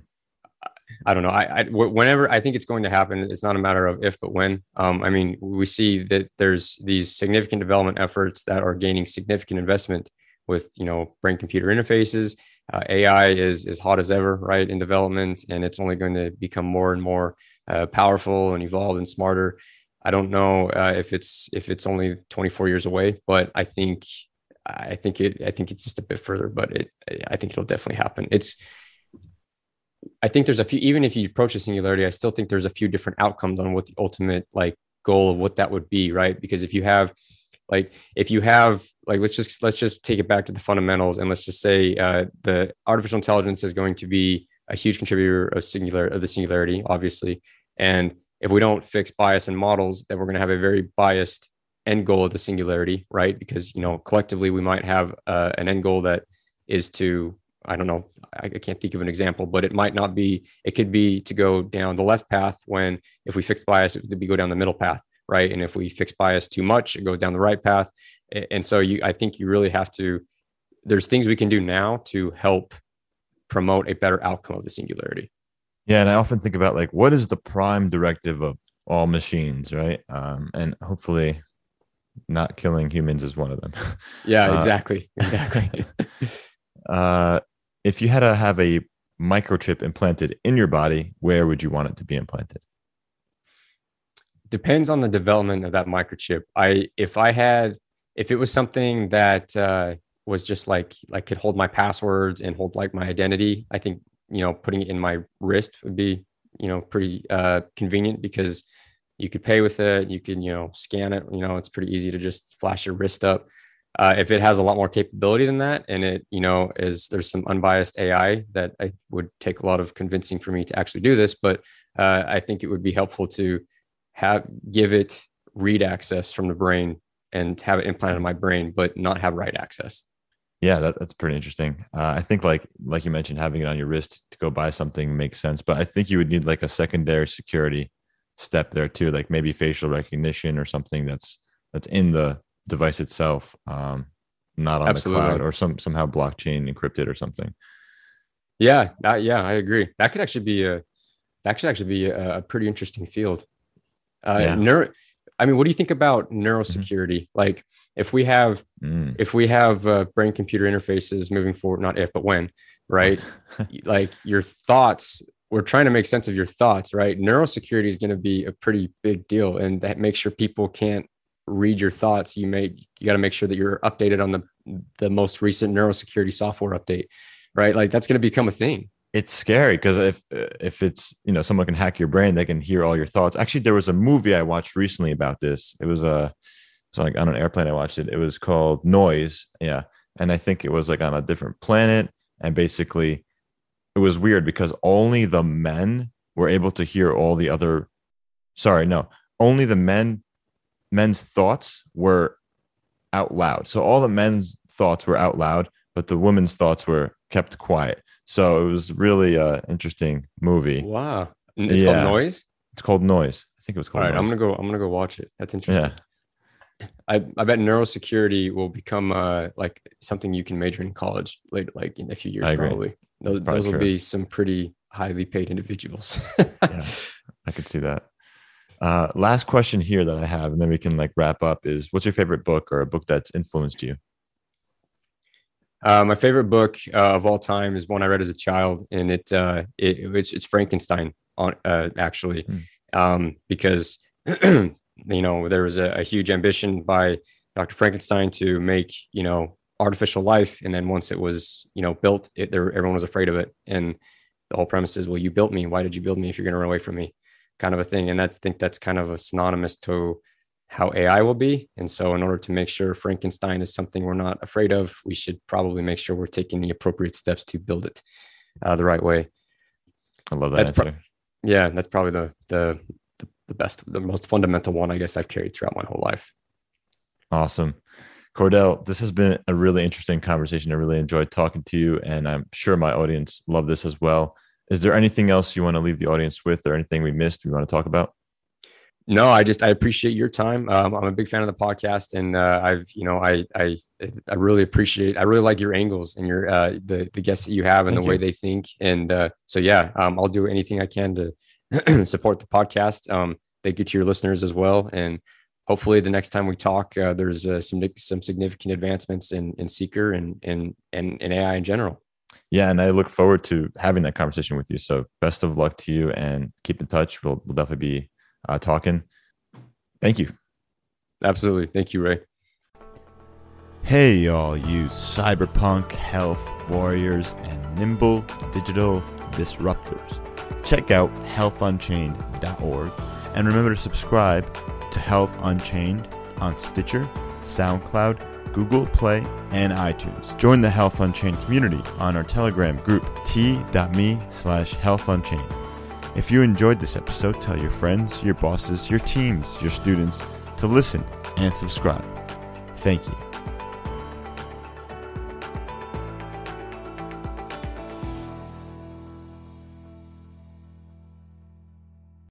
I don't know. I, I whenever I think it's going to happen, it's not a matter of if but when. Um, I mean, we see that there's these significant development efforts that are gaining significant investment with you know brain computer interfaces. Uh, AI is as hot as ever, right, in development, and it's only going to become more and more uh, powerful and evolved and smarter. I don't know uh, if it's if it's only 24 years away, but I think I think it I think it's just a bit further, but it I think it'll definitely happen. It's I think there's a few even if you approach a singularity, I still think there's a few different outcomes on what the ultimate like goal of what that would be, right? Because if you have like if you have like let's just let's just take it back to the fundamentals and let's just say uh, the artificial intelligence is going to be a huge contributor of singular of the singularity, obviously, and if we don't fix bias in models, then we're going to have a very biased end goal of the singularity, right? Because you know collectively we might have uh, an end goal that is to I don't know I, I can't think of an example, but it might not be. It could be to go down the left path when if we fix bias, it would be go down the middle path, right? And if we fix bias too much, it goes down the right path. And so you, I think you really have to. There's things we can do now to help promote a better outcome of the singularity. Yeah, and I often think about like what is the prime directive of all machines, right? Um, and hopefully, not killing humans is one of them. Yeah, uh, exactly, exactly. uh, if you had to have a microchip implanted in your body, where would you want it to be implanted? Depends on the development of that microchip. I if I had if it was something that uh, was just like like could hold my passwords and hold like my identity, I think you know, putting it in my wrist would be, you know, pretty uh, convenient because you could pay with it. You can, you know, scan it. You know, it's pretty easy to just flash your wrist up. Uh, if it has a lot more capability than that, and it, you know, is there's some unbiased AI that I would take a lot of convincing for me to actually do this, but uh, I think it would be helpful to have give it read access from the brain and have it implanted in my brain, but not have write access. Yeah, that, that's pretty interesting. Uh, I think like like you mentioned, having it on your wrist to go buy something makes sense, but I think you would need like a secondary security step there too, like maybe facial recognition or something that's that's in the device itself, um, not on Absolutely. the cloud or some somehow blockchain encrypted or something. Yeah, that, yeah, I agree. That could actually be a that could actually be a, a pretty interesting field. Uh, yeah. neuro, I mean, what do you think about neurosecurity? Mm-hmm. Like, if we have mm. if we have uh, brain computer interfaces moving forward, not if but when, right? like your thoughts, we're trying to make sense of your thoughts, right? Neurosecurity is going to be a pretty big deal, and that makes sure people can't read your thoughts. You may you got to make sure that you're updated on the the most recent neurosecurity software update, right? Like that's going to become a thing it's scary because if if it's you know someone can hack your brain they can hear all your thoughts actually there was a movie i watched recently about this it was a uh, it was like on an airplane i watched it it was called noise yeah and i think it was like on a different planet and basically it was weird because only the men were able to hear all the other sorry no only the men men's thoughts were out loud so all the men's thoughts were out loud but the women's thoughts were kept quiet so it was really a interesting movie. Wow. It's yeah. called Noise? It's called Noise. I think it was called All right, Noise. I'm gonna go, I'm gonna go watch it. That's interesting. Yeah. I, I bet neurosecurity will become uh like something you can major in college later, like in a few years, probably. Those probably those will true. be some pretty highly paid individuals. yeah, I could see that. Uh, last question here that I have, and then we can like wrap up is what's your favorite book or a book that's influenced you? Uh, my favorite book uh, of all time is one I read as a child, and it, uh, it it's, it's, Frankenstein on uh, actually, mm. um, because you know there was a, a, huge ambition by Dr. Frankenstein to make you know artificial life, and then once it was you know built, it, there, everyone was afraid of it, and the whole premise is, well, you built me. Why did you build me if you're going to run away from me? Kind of a thing, and that's I think that's kind of a synonymous to how AI will be. And so, in order to make sure Frankenstein is something we're not afraid of, we should probably make sure we're taking the appropriate steps to build it. uh, the right way. I love that That's pro- answer. Yeah, that's probably the, the the best, the most fundamental one I guess I've carried throughout my whole life. awesome. Cordell, this has been a really interesting conversation. I really enjoyed talking to you, and I'm sure my audience love this as well. Is there anything else you want to leave the audience with, or anything we missed we want to talk about? No, I just I appreciate your time. Um, I'm a big fan of the podcast, and uh, I've you know I I I really appreciate. I really like your angles and your uh, the the guests that you have and Thank the way they think. And uh, so yeah, um, I'll do anything I can to support the podcast. Um, thank you to your listeners as well, and hopefully the next time we talk, uh, there's uh, some some significant advancements in in Seeker and and and in AI in general. Yeah, and I look forward to having that conversation with you. So best of luck to you, and keep in touch. We'll we'll definitely be uh, talking. Thank you. Absolutely, thank you, Ray. Hey, y'all, you cyberpunk health warriors and nimble digital disruptors. Check out healthunchained.org and remember to subscribe to Health Unchained on Stitcher, SoundCloud, Google Play, and iTunes. Join the Health Unchained community on our Telegram group t.me slash healthunchained. If you enjoyed this episode, tell your friends, your bosses, your teams, your students to listen and subscribe. Thank you.